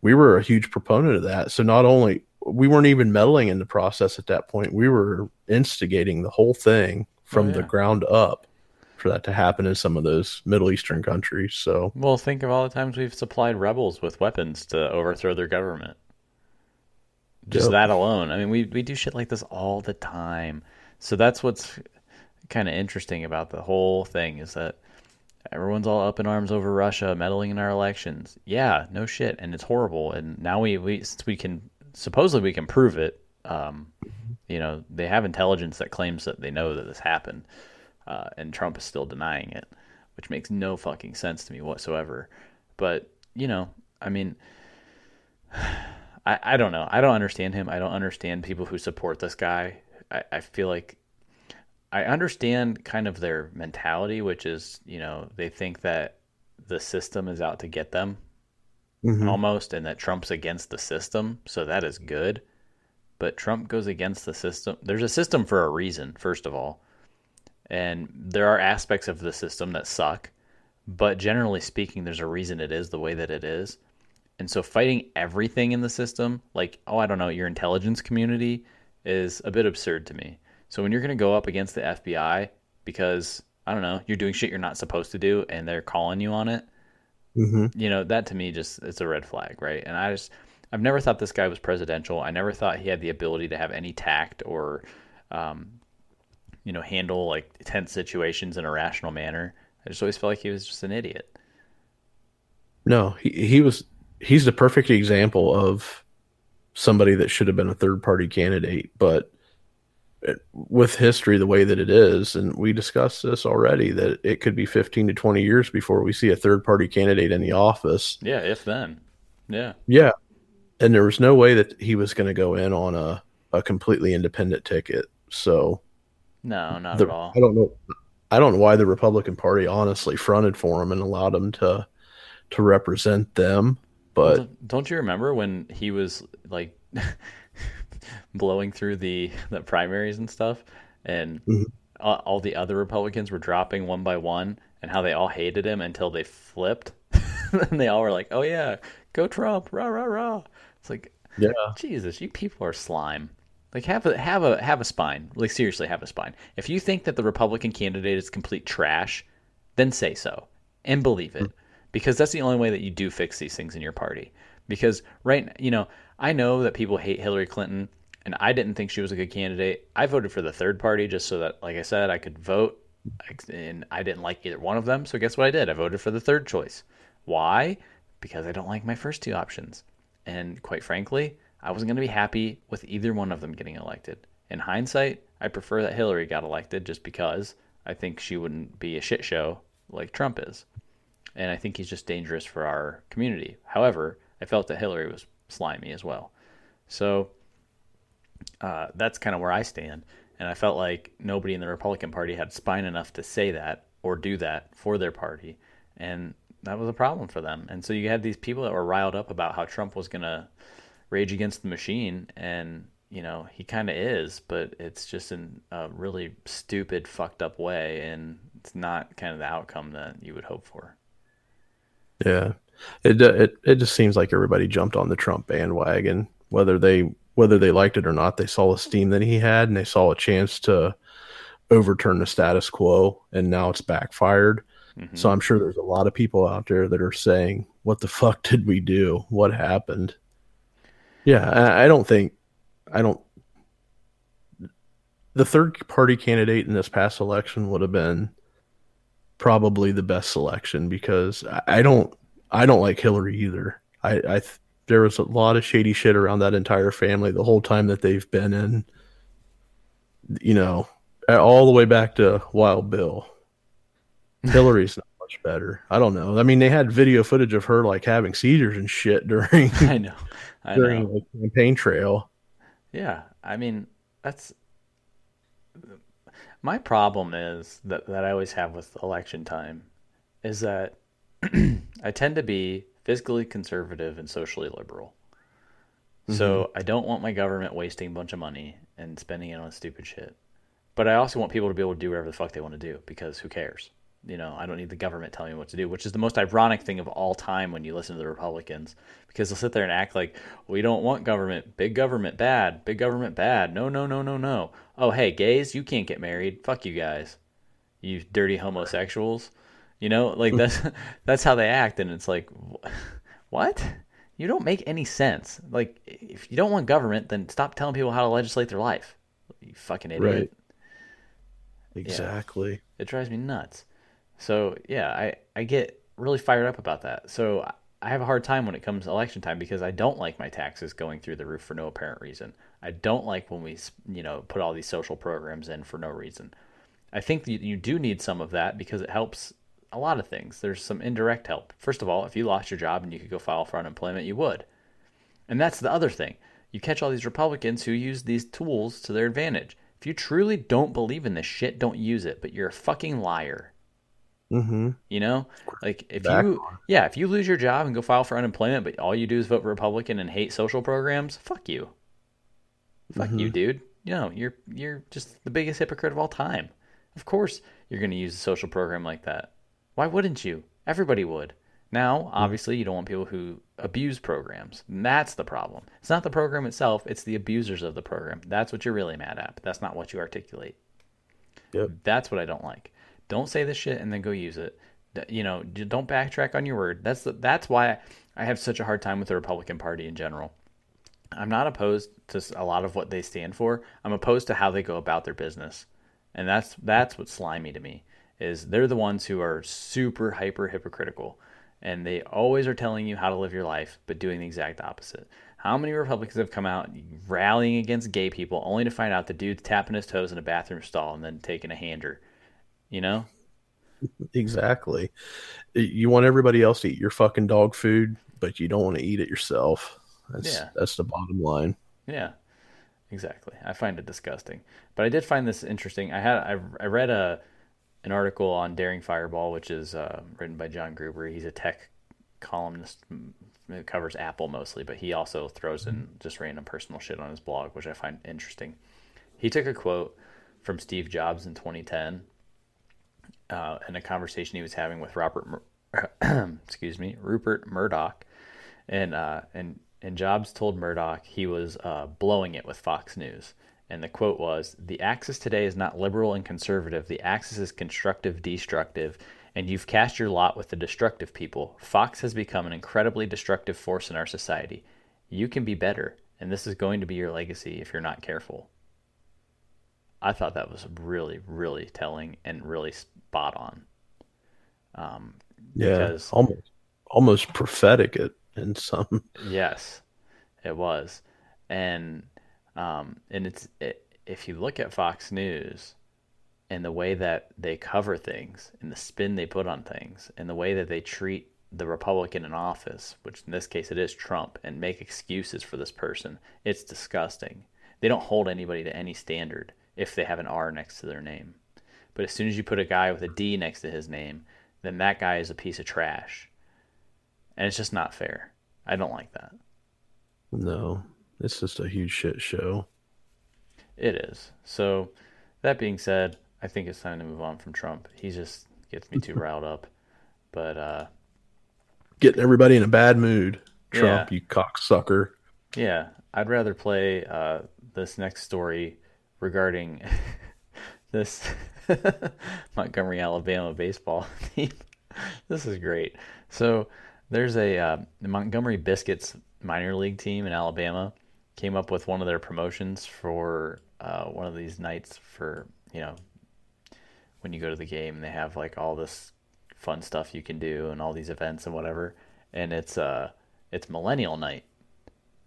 we were a huge proponent of that. So not only we weren't even meddling in the process at that point we were instigating the whole thing from oh, the yeah. ground up for that to happen in some of those middle eastern countries so Well, think of all the times we've supplied rebels with weapons to overthrow their government. Just Yep. that alone. I mean, we we do shit like this all the time. So that's what's kind of interesting about the whole thing is that everyone's all up in arms over Russia meddling in our elections. Yeah, no shit, and it's horrible. And now we we since we can supposedly we can prove it. Um, you know, they have intelligence that claims that they know that this happened, uh, and Trump is still denying it, which makes no fucking sense to me whatsoever. But you know, I mean, I, I don't know. I don't understand him. I don't understand people who support this guy. I, I feel like I understand kind of their mentality, which is, you know, they think that the system is out to get them almost and that Trump's against the system. So that is good. But Trump goes against the system. There's a system for a reason, first of all. And there are aspects of the system that suck. But generally speaking, there's a reason it is the way that it is. And so fighting everything in the system, like, oh, I don't know, your intelligence community is a bit absurd to me. So when you're going to go up against the FBI because, I don't know, you're doing shit you're not supposed to do and they're calling you on it, you know, that to me just, it's a red flag, right? And I just, I've never thought this guy was presidential. I never thought he had the ability to have any tact or, um, you know, handle like tense situations in a rational manner. I just always felt like he was just an idiot. No, he he was he's the perfect example of somebody that should have been a third party candidate, but it- with history the way that it is, and we discussed this already, that it could be 15 to 20 years before we see a third party candidate in the office. Yeah, if then. Yeah. Yeah. And there was no way that he was going to go in on a, a completely independent ticket. So No, not the, at all. I don't know. I don't know why the Republican Party honestly fronted for him and allowed him to to represent them. But Don't- Don't you remember when he was like blowing through the the primaries and stuff, and mm-hmm. all, all the other Republicans were dropping one by one, and how they all hated him until they flipped, and they all were like, "Oh yeah, go Trump, rah rah rah." It's like, yeah, Jesus, you people are slime. Like have a have a have a spine. Like seriously, have a spine. If you think that the Republican candidate is complete trash, then say so and believe it, because that's the only way that you do fix these things in your party. Because right, you know, I know that people hate Hillary Clinton, and I didn't think she was a good candidate. I voted for the third party just so that, like I said, I could vote, and I didn't like either one of them. So guess what I did? I voted for the third choice. Why? Because I don't like my first two options. And quite frankly, I wasn't going to be happy with either one of them getting elected. In hindsight, I prefer that Hillary got elected just because I think she wouldn't be a shit show like Trump is. And I think he's just dangerous for our community. However, I felt that Hillary was slimy as well. So uh, that's kind of where I stand. And I felt like nobody in the Republican Party had spine enough to say that or do that for their party. And that was a problem for them. And so you had these people that were riled up about how Trump was going to rage against the machine. And, you know, he kind of is, but it's just in a really stupid, fucked up way. And it's not kind of the outcome that you would hope for. yeah. It uh, it it just seems like everybody jumped on the Trump bandwagon, whether they whether they liked it or not. They saw the steam that he had, and they saw a chance to overturn the status quo, and now it's backfired. Mm-hmm. So I'm sure there's a lot of people out there that are saying, "What the fuck did we do? What happened?" Yeah, I, I don't think I don't. The third party candidate in this past election would have been probably the best selection because I, I don't I don't like Hillary either. I, I there was a lot of shady shit around that entire family the whole time that they've been in. You know, all the way back to Wild Bill. Hillary's not much better. I don't know. I mean, they had video footage of her like having seizures and shit during I know. I during know. the campaign trail. Yeah, I mean that's my problem is that that I always have with election time is that I tend to be fiscally conservative and socially liberal. So mm-hmm. I don't want my government wasting a bunch of money and spending it on stupid shit. But I also want people to be able to do whatever the fuck they want to do because who cares? You know, I don't need the government telling me what to do, which is the most ironic thing of all time when you listen to the Republicans because they'll sit there and act like we don't want government, big government bad, big government bad. No, no, no, no, no. Oh, hey, gays, you can't get married. Fuck you guys. You dirty homosexuals. You know, like that's that's how they act and it's like what? You don't make any sense. Like if you don't want government, then stop telling people how to legislate their life. You fucking idiot. Right. Exactly. It drives me nuts. So yeah, I, I get really fired up about that. So I- have a hard time when it comes election time because I don't like my taxes going through the roof for no apparent reason. I don't like when we you know put all these social programs in for no reason. I think you, you do need some of that because it helps a lot of things. There's some indirect help. First of all, if you lost your job and you could go file for unemployment, you would. And that's the other thing. You catch all these Republicans who use these tools to their advantage. If you truly don't believe in this shit, don't use it, but you're a fucking liar. Mm-hmm. You know, like if Back you, yeah, if you lose your job and go file for unemployment, but all you do is vote Republican and hate social programs, fuck you. Fuck you, dude. You know, you're you're just the biggest hypocrite of all time. Of course, you're going to use a social program like that. Why wouldn't you? Everybody would. Now, obviously, you don't want people who abuse programs. And that's the problem. It's not the program itself; it's the abusers of the program. That's what you're really mad at. That's not what you articulate. Yep. That's what I don't like. Don't say this shit and then go use it. You know, don't backtrack on your word. That's the, that's why I have such a hard time with the Republican Party in general. I'm not opposed to a lot of what they stand for. I'm opposed to how they go about their business, and that's that's what's slimy to me. Is they're the ones who are super hyper hypocritical, and they always are telling you how to live your life, but doing the exact opposite. How many Republicans have come out rallying against gay people, only to find out the dude's tapping his toes in a bathroom stall and then taking a hander? You know, Exactly. You want everybody else to eat your fucking dog food, but you don't want to eat it yourself. That's Yeah. that's the bottom line. Yeah, exactly. I find it disgusting, but I did find this interesting. I had I, I read a an article on Daring Fireball, which is uh, written by John Gruber. He's a tech columnist. It covers Apple mostly, but he also throws in just random personal shit on his blog, which I find interesting. He took a quote from Steve Jobs in 2010 uh, in a conversation he was having with Robert, Mur- excuse me, Rupert Murdoch, and uh, and and Jobs told Murdoch he was uh, blowing it with Fox News. And the quote was, "The axis today is not liberal and conservative. The axis is constructive, destructive, and you've cast your lot with the destructive people. Fox has become an incredibly destructive force in our society. You can be better, and this is going to be your legacy if you're not careful." I thought that was really, really telling and really spot on. Um, Yeah, Because- almost almost prophetic it in some. Yes, it was, and um, and it's it, if you look at Fox News and the way that they cover things and the spin they put on things and the way that they treat the Republican in office, which in this case it is Trump, and make excuses for this person, it's disgusting. They don't hold anybody to any standard if they have an R next to their name. But as soon as you put a guy with a D next to his name, then that guy is a piece of trash. And it's just not fair. I don't like that. No, it's just a huge shit show. It is. So, that being said, I think it's time to move on from Trump. He just gets me too riled up. But uh, Getting everybody in a bad mood. Trump, Yeah. you cocksucker. yeah, I'd rather play uh, this next story regarding this Montgomery, Alabama baseball team. this is great. So, there's a uh, the Montgomery Biscuits minor league team in Alabama came up with one of their promotions for uh, one of these nights for you know when you go to the game they have like all this fun stuff you can do and all these events and whatever and it's uh it's millennial night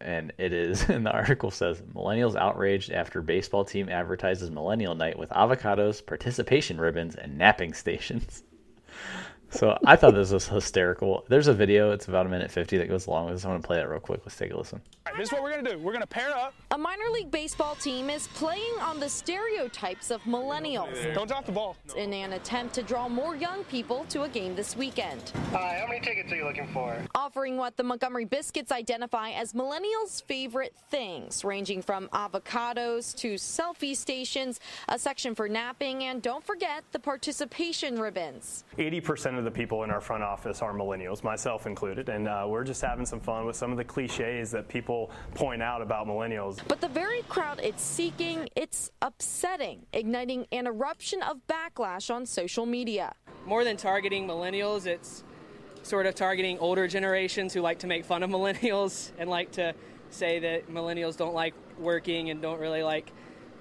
and it is and the article says millennials outraged after baseball team advertises millennial night with avocados participation ribbons and napping stations So I thought this was hysterical. There's a video. It's about a minute fifty that goes along with this. I'm gonna play that real quick. Let's take a listen. All right, this is what we're gonna do. We're gonna pair up. A minor league baseball team is playing on the stereotypes of millennials Don't drop the ball. in an attempt to draw more young people to a game this weekend. Hi, how many tickets are you looking for? Offering what the Montgomery Biscuits identify as millennials' favorite things, ranging from avocados to selfie stations, a section for napping, and don't forget the participation ribbons. 80% of the people in our front office are millennials, myself included, and uh, we're just having some fun with some of the cliches that people point out about millennials. But the very crowd it's seeking, it's upsetting, igniting an eruption of backlash on social media. more than targeting millennials, it's sort of targeting older generations who like to make fun of millennials and like to say that millennials don't like working and don't really like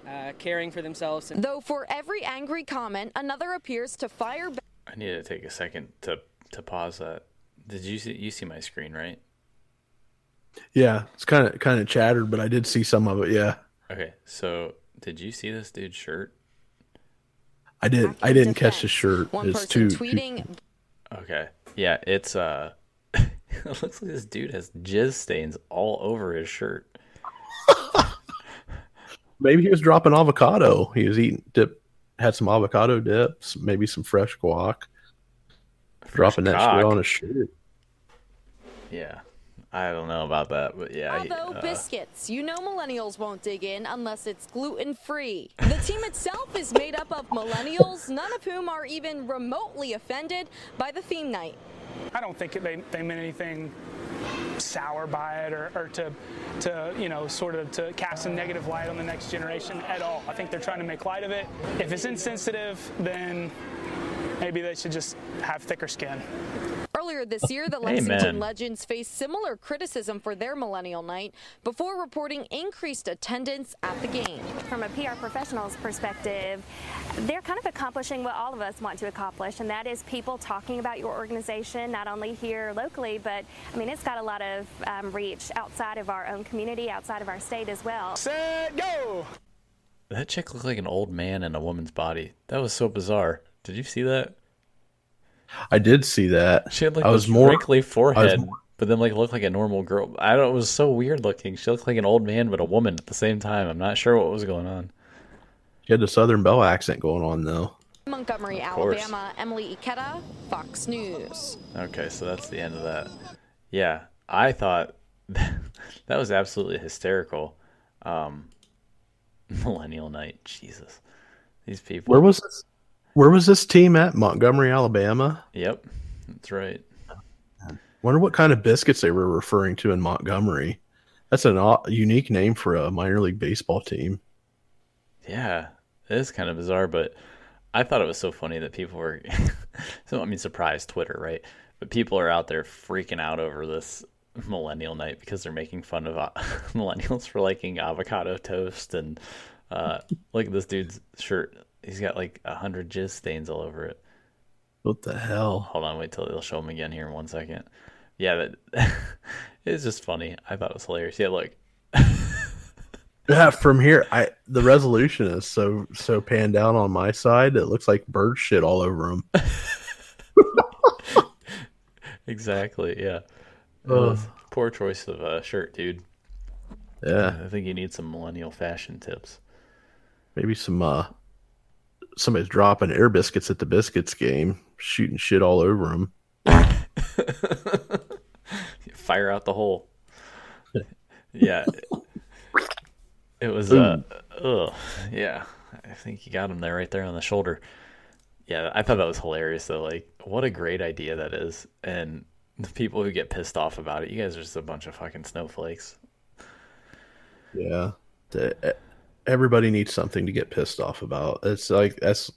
uh, caring for themselves. Though for every angry comment, another appears to fire back. I need to take a second to to pause that. Did you see you see my screen right? Yeah, it's kind of kind of chattered, but I did see some of it. Yeah, Okay, so did you see this dude's shirt? I did. I didn't catch the shirt. One it's person too, too- tweeting, Okay, yeah, it's uh, it looks like this dude has jizz stains all over his shirt. Maybe he was dropping avocado. He was eating dip, had some avocado dips, maybe some fresh guac. dropping that shit on a shirt. Yeah, I don't know about that, but yeah. Although uh, biscuits, you know millennials won't dig in unless it's gluten free. The team itself is made up of millennials, none of whom are even remotely offended by the theme night. I don't think they, they meant anything sour by it or, or to, to, you know, sort of to cast a negative light on the next generation at all. I think they're trying to make light of it. If it's insensitive, then maybe they should just have thicker skin. Earlier this year, the Amen. Lexington Legends faced similar criticism for their millennial night before reporting increased attendance at the game. From a PR professional's perspective, they're kind of accomplishing what all of us want to accomplish, and that is people talking about your organization, not only here locally, but I mean, it's got a lot of um, reach outside of our own community, outside of our state as well. Set, go! that chick looked like an old man in a woman's body. That was so bizarre. Did you see that? I did see that. She had like I this was more wrinkly forehead, more- but then like looked like a normal girl. I don't. It was so weird looking. She looked like an old man but a woman at the same time. I'm not sure what was going on. She had the Southern Belle accent going on though. Montgomery. Alabama, Emily Ikeda, Fox News. Okay, so that's the end of that. Yeah, I thought that was absolutely hysterical. Um, millennial night, Jesus, these people. Where was this? Where was this team at? Montgomery, Alabama. Yep, that's right. Wonder what kind of biscuits they were referring to in Montgomery. That's an o- unique name for a minor league baseball team. Yeah, it is kind of bizarre, but I thought it was so funny that people were. so I mean, surprise Twitter, right? But people are out there freaking out over this millennial night because they're making fun of uh, millennials for liking avocado toast and uh, look at this dude's shirt. He's got like a hundred jizz stains all over it. What the hell? Hold on, wait till they'll show him again here in one second. Yeah, that it's just funny. I thought it was hilarious. Yeah, look, Yeah, from here, I the resolution is so so panned down on my side. It looks like bird shit all over him. exactly. Yeah. Ugh, poor choice of uh, shirt, dude. Yeah, I think you need some millennial fashion tips. maybe some uh somebody's dropping air biscuits at the biscuits game, shooting shit all over them. Fire out the hole. yeah. It was uh ugh. Yeah. I think you got him there right there on the shoulder. Yeah, I thought that was hilarious though. Like what a great idea that is. And the people who get pissed off about it, you guys are just a bunch of fucking snowflakes. Yeah, The- e- everybody needs something to get pissed off about. It's like that's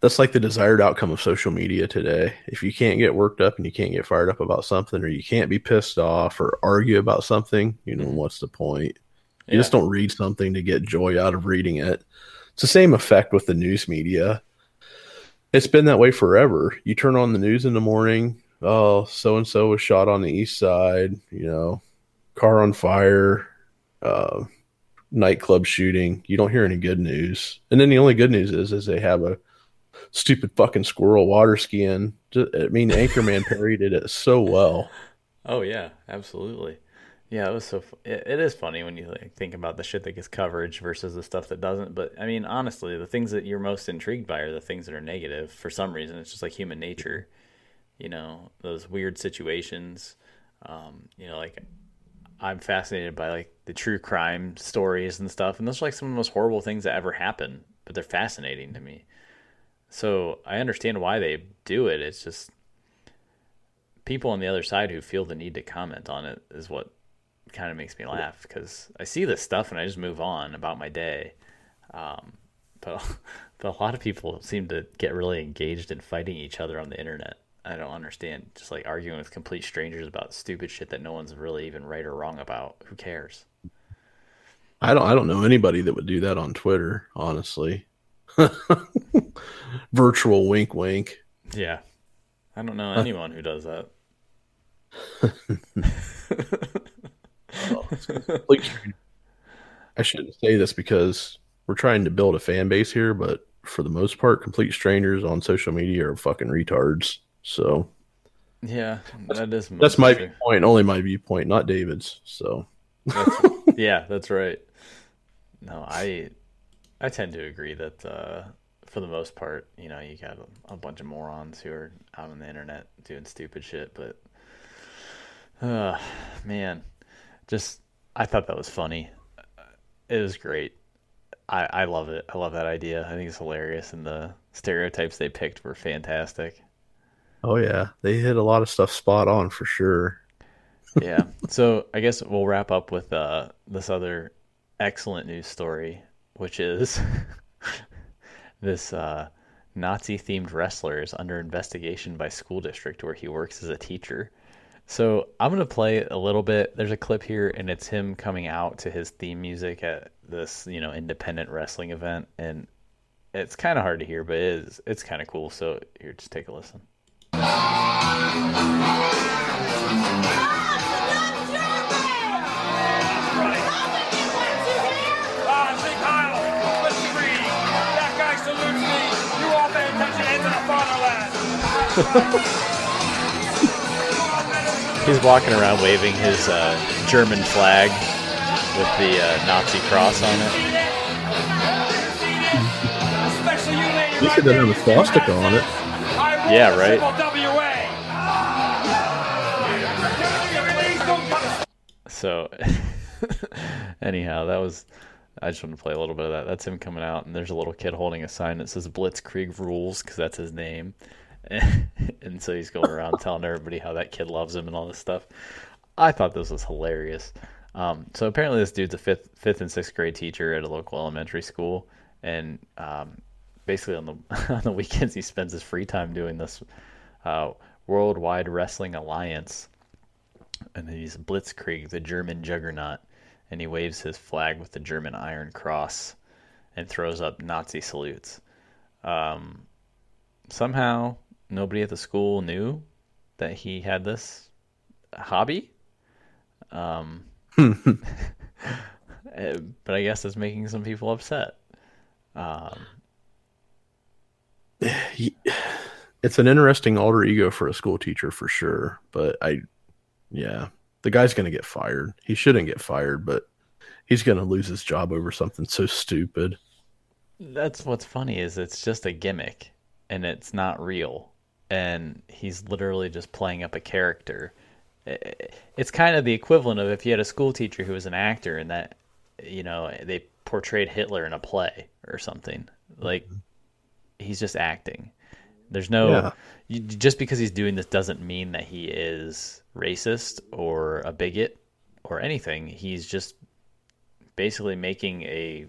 that's like the desired outcome of social media today. If you can't get worked up and you can't get fired up about something, or you can't be pissed off or argue about something, you know what's the point? You just don't read something to get joy out of reading it. It's the same effect with the news media. It's been that way forever. You turn on the news in the morning, oh, so and so was shot on the east side, you know, car on fire, uh, nightclub shooting. You don't hear any good news. And then the only good news is is they have a stupid fucking squirrel water skiing. I mean, Anchorman parodied it so well. Oh yeah, absolutely. Yeah, it was so. It, it is funny when you like think about the shit that gets coverage versus the stuff that doesn't. But I mean, honestly, the things that you're most intrigued by are the things that are negative. For some reason, it's just like human nature. You know, those weird situations. Um, you know, like I'm fascinated by like the true crime stories and stuff, and those are like some of the most horrible things that ever happen. But they're fascinating to me. So I understand why they do it. It's just people on the other side who feel the need to comment on it is what kind of makes me laugh because I see this stuff and I just move on about my day. Um, but but a lot of people seem to get really engaged in fighting each other on the internet. I don't understand. Just like arguing with complete strangers about stupid shit that no one's really even right or wrong about. Who cares? I don't I don't know anybody that would do that on Twitter, honestly. Virtual wink wink. Yeah. I don't know anyone who does that. I shouldn't say this because we're trying to build a fan base here, but for the most part, complete strangers on social media are fucking retards. So Yeah, that is that's my true. viewpoint, only my viewpoint, not David's. So That's, yeah, that's right. No, I I tend to agree that uh, for the most part, you know, you got a, a bunch of morons who are out on the internet doing stupid shit, but uh, man, just I thought that was funny. It was great. I I love it. I love that idea. I think it's hilarious, and the stereotypes they picked were fantastic. Oh yeah, they hit a lot of stuff spot on for sure. yeah. So I guess we'll wrap up with uh, this other excellent news story, which is this uh, Nazi themed wrestler is under investigation by school district where he works as a teacher. So I'm gonna play a little bit. There's a clip here, and it's him coming out to his theme music at this, you know, independent wrestling event, and it's kind of hard to hear, but it is. It's kind of cool. So here, just take a listen. He's walking around waving his uh, German flag with the uh, Nazi cross on it. Especially you, lady. At least have a swastika on it. Yeah, right. So, anyhow, that was. I just want to play a little bit of that. That's him coming out, and there's a little kid holding a sign that says Blitzkrieg Rules because that's his name. and so he's going around telling everybody how that kid loves him and all this stuff. I thought this was hilarious. Um, so apparently, this dude's a fifth, fifth and sixth grade teacher at a local elementary school, and um, basically on the on the weekends he spends his free time doing this uh, Worldwide Wrestling Alliance, and he's Blitzkrieg, the German juggernaut, and he waves his flag with the German Iron Cross, and throws up Nazi salutes. Um, somehow, nobody at the school knew that he had this hobby. Um, eh, but I guess it's making some people upset. Um, It's an interesting alter ego for a school teacher for sure, but I, yeah, the guy's gonna get fired. He shouldn't get fired, but he's gonna lose his job over something so stupid. That's what's funny is it's just a gimmick and it's not real. And he's literally just playing up a character. It's kind of the equivalent of if you had a school teacher who was an actor and that, you know, they portrayed Hitler in a play or something. Like, mm-hmm. he's just acting. There's no, Yeah. you, just because he's doing this doesn't mean that he is racist or a bigot or anything. He's just basically making a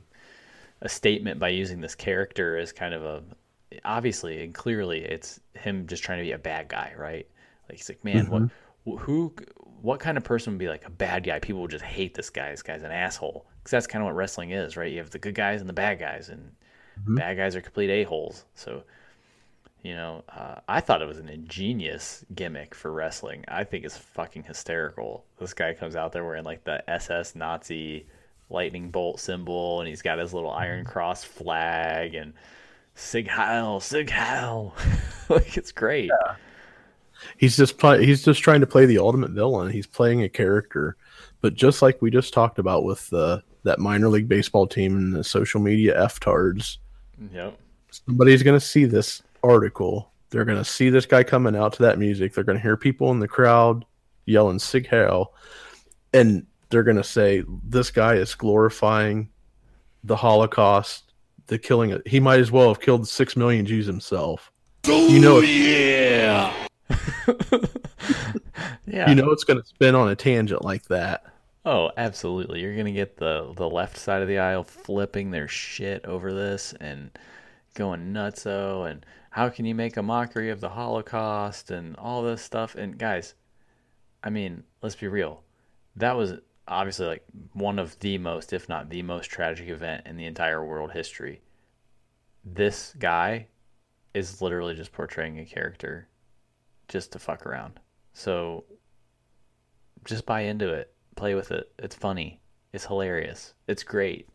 a statement by using this character as kind of a obviously and clearly it's him just trying to be a bad guy, right? Like he's like, man, what mm-hmm. who what kind of person would be like a bad guy? People would just hate this guy. This guy's an asshole. Because that's kind of what wrestling is, right? You have the good guys and the bad guys, and mm-hmm. bad guys are complete a holes. So, you know, uh, I thought it was an ingenious gimmick for wrestling. I think it's fucking hysterical. This guy comes out there wearing like the SS Nazi lightning bolt symbol, and he's got his little Iron Cross flag, and Sieg Heil, Sieg Heil. like it's great. He's just play, he's just trying to play the ultimate villain. He's playing a character, but just like we just talked about with the that minor league baseball team and the social media f-tards, Yep. somebody's going to see this article. They're going to see this guy coming out to that music. They're going to hear people in the crowd yelling "Sieg Heil," and they're going to say, "This guy is glorifying the Holocaust, the killing. He might as well have killed six million Jews himself." Oh, you know, yeah. yeah. you know it's going to spin on a tangent like that. Oh, absolutely. You're gonna get the the left side of the aisle flipping their shit over this and going nutso and how can you make a mockery of the Holocaust and all this stuff and guys, I mean, let's be real. That was obviously like one of the most, if not the most tragic event in the entire world history. This guy is literally just portraying a character just to fuck around. So just buy into it. Play with it. It's funny. It's hilarious. It's great.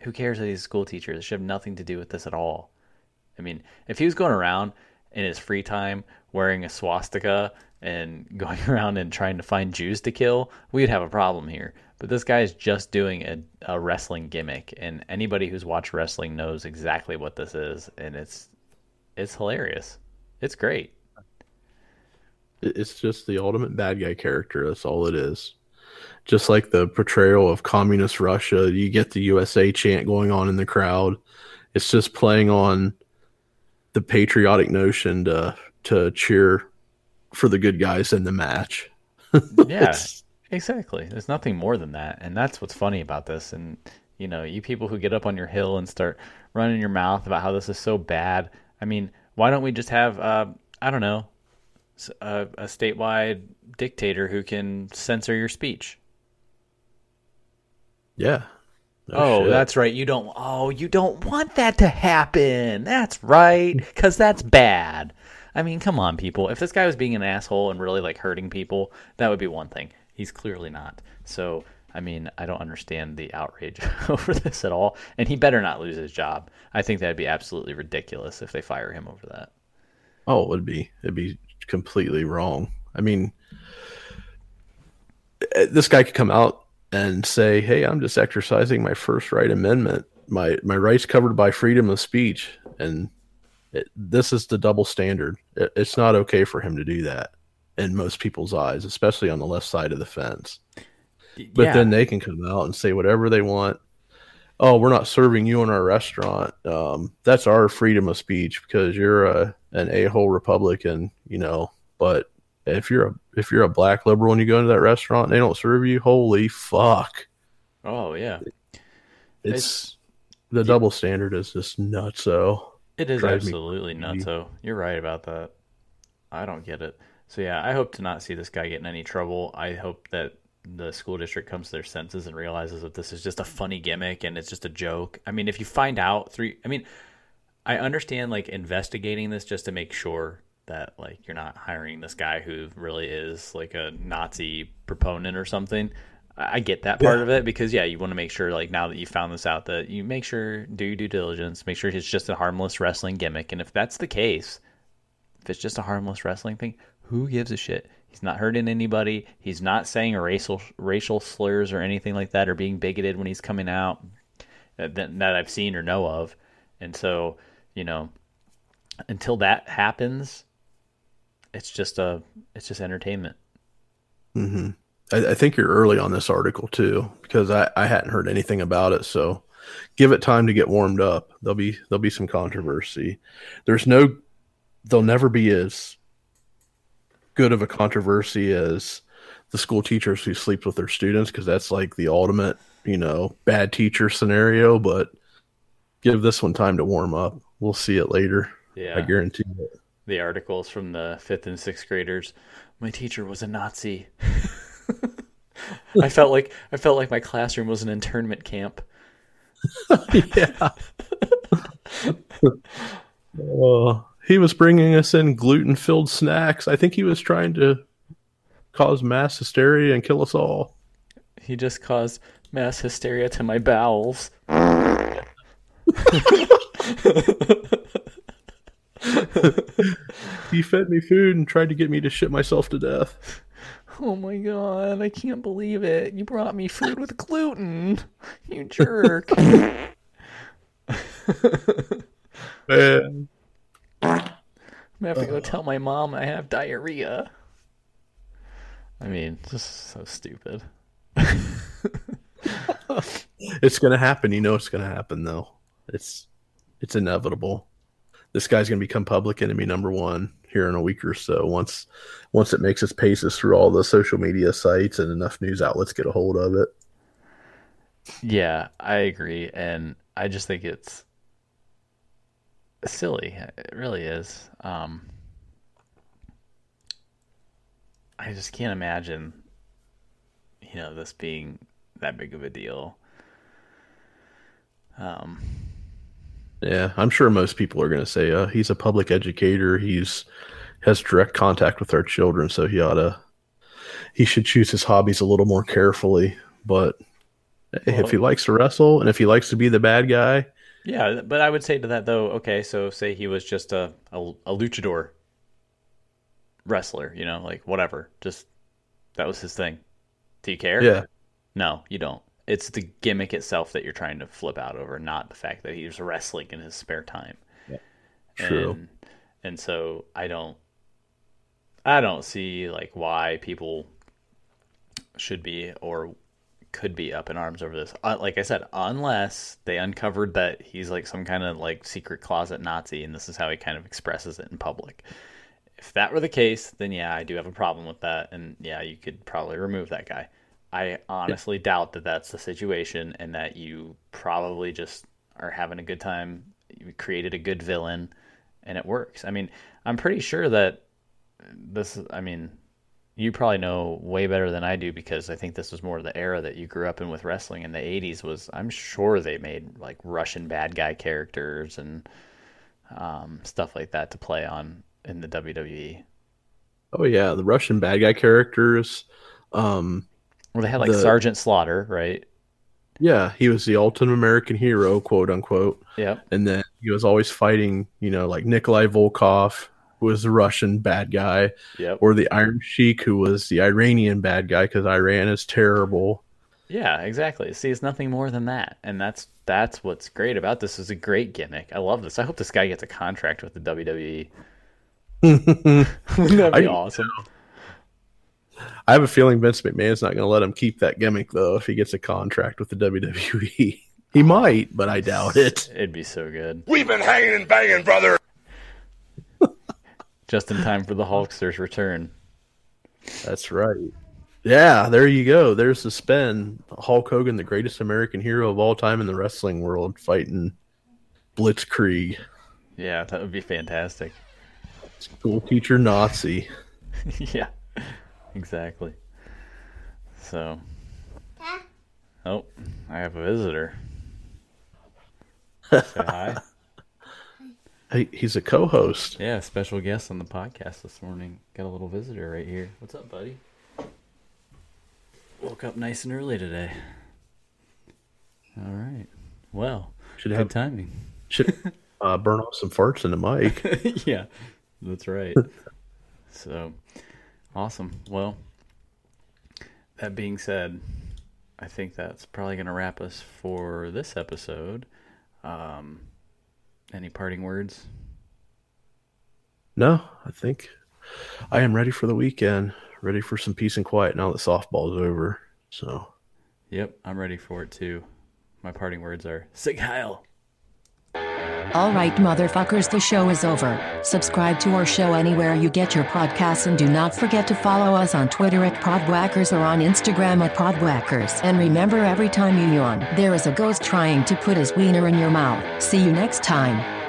Who cares that he's a school teacher? This should have nothing to do with this at all. I mean, if he was going around in his free time wearing a swastika and going around and trying to find Jews to kill, we'd have a problem here. But this guy is just doing a, a wrestling gimmick, and anybody who's watched wrestling knows exactly what this is, and it's it's hilarious. It's great. It's just the ultimate bad guy character. That's all it is. Just like the portrayal of communist Russia, you get the USA chant going on in the crowd. It's just playing on the patriotic notion to to cheer for the good guys in the match. Yeah, exactly. There's nothing more than that, and that's what's funny about this. And you know, you people who get up on your hill and start running your mouth about how this is so bad. I mean, why don't we just have, uh, I don't know, a statewide dictator who can censor your speech? yeah. No oh, shit. that's right. You don't. Oh, you don't want that to happen. That's right, because that's bad. I mean, come on, people. If this guy was being an asshole and really like hurting people, that would be one thing. He's clearly not. So, I mean, I don't understand the outrage over this at all. And he better not lose his job. I think that'd be absolutely ridiculous if they fire him over that. Oh, it would be. It'd be completely wrong. I mean, eh, this guy could come out and say, "Hey, I'm just exercising my first right amendment. My my rights covered by freedom of speech." And it, this is the double standard. It, it's not okay for him to do that in most people's eyes, especially on the left side of the fence. But Yeah. then they can come out and say whatever they want. Oh, we're not serving you in our restaurant. Um, that's our freedom of speech because you're a an a hole Republican, you know. But if you're a if you're a black liberal and you go into that restaurant and they don't serve you, holy fuck! Oh yeah, It's, the double standard is just nuts. So It is Drives absolutely nuts. So you're right about that. I don't get it. So yeah, I hope to not see this guy get in any trouble. I hope that the school district comes to their senses and realizes that this is just a funny gimmick and it's just a joke. I mean, if you find out three I mean, I understand like investigating this just to make sure that like you're not hiring this guy who really is like a Nazi proponent or something. I get that part Yeah. of it because yeah, you want to make sure like now that you found this out that you make sure do your due diligence, make sure it's just a harmless wrestling gimmick, and if that's the case, if it's just a harmless wrestling thing, who gives a shit? He's not hurting anybody. He's not saying racial racial slurs or anything like that, or being bigoted when he's coming out that that I've seen or know of. And so, you know, until that happens, it's just a it's just entertainment. hmm I, I think you're early on this article too, because I, I hadn't heard anything about it. So give it time to get warmed up. There'll be there'll be some controversy. There's no there'll never be as good of a controversy as the school teachers who sleep with their students because that's like the ultimate, you know, bad teacher scenario. But give this one time to warm up. We'll see it later. Yeah. I guarantee it. The articles from the fifth and sixth graders. My teacher was a Nazi. I felt like I felt like my classroom was an internment camp. yeah. Uh, he was bringing us in gluten filled snacks. I think he was trying to cause mass hysteria and kill us all. He just caused mass hysteria to my bowels. he fed me food and tried to get me to shit myself to death. Oh my god, I can't believe it. You brought me food with gluten. You jerk. Man. I'm gonna have to go uh. tell my mom I have diarrhea. I mean, just so stupid. It's gonna happen. You know it's gonna happen though. It's it's inevitable. This guy's gonna become public enemy number one here in a week or so. Once once it makes its paces through all the social media sites and enough news outlets get a hold of it. Yeah, I agree, and I just think it's silly. It really is. Um, I just can't imagine, you know, this being that big of a deal. Um, Yeah, I'm sure most people are going to say, uh, he's a public educator. He's has direct contact with our children, so he ought to he should choose his hobbies a little more carefully. But hey, if he likes to wrestle and if he likes to be the bad guy, yeah, but I would say to that though, okay, so say he was just a, a, a luchador wrestler, you know, like whatever, just that was his thing. Do you care? Yeah. No, you don't. It's the gimmick itself that you're trying to flip out over, not the fact that he was wrestling in his spare time. Yeah. True. And, and so I don't I don't see like why people should be or could be up in arms over this. Uh, like I said, unless they uncovered that he's like some kind of like secret closet Nazi and this is how he kind of expresses it in public. If that were the case, then yeah, I do have a problem with that and yeah, you could probably remove that guy. I honestly doubt that that's the situation and that you probably just are having a good time. You created a good villain and it works. I mean, I'm pretty sure that this I mean, you probably know way better than I do because I think this was more the era that you grew up in with wrestling in the 80s was I'm sure they made like Russian bad guy characters and um, stuff like that to play on in the. WWE. oh yeah, the Russian bad guy characters. Um, Well, they had like The- Sergeant Slaughter, right? yeah, he was the ultimate American hero, quote unquote. Yeah. And then he was always fighting, you know, like Nikolai Volkoff, who was the Russian bad guy, Yep. or the Iron Sheik, who was the Iranian bad guy because Iran is terrible. Yeah, exactly. See, it's nothing more than that, and that's that's what's great about this. Is a great gimmick. I love this. I hope this guy gets a contract with the WWE. Wouldn't that be I- awesome? I have a feeling Vince McMahon's not going to let him keep that gimmick though if he gets a contract with the WWE. He might, but I doubt it. It'd be so good. We've been hanging and banging, brother. Just in time for the Hulkster's return. That's right. Yeah, there you go. There's the spin. Hulk Hogan, the greatest American hero of all time in the wrestling world, fighting Blitzkrieg, Yeah, that would be fantastic. school teacher Nazi. yeah, exactly. So, oh, I have a visitor. Say hi. Hey, he's a co-host. Yeah, special guest on the podcast this morning. Got a little visitor right here. What's up, buddy? Woke up nice and early today. All right. Well, Should good have- timing. Should uh, burn off some farts in the mic. yeah, that's right. so, awesome. Well, that being said, I think that's probably going to wrap us for this episode. Um, any parting words? No, I think I am ready for the weekend. Ready for some peace and quiet now that softball is over. So, Yep, I'm ready for it too. My parting words are Sieg Heil. All right, motherfuckers, the show is over. Subscribe to our show anywhere you get your podcasts and do not forget to follow us on Twitter at Podwhackers or on Instagram at Podwhackers. And remember, every time you yawn, there is a ghost trying to put his wiener in your mouth. See you next time.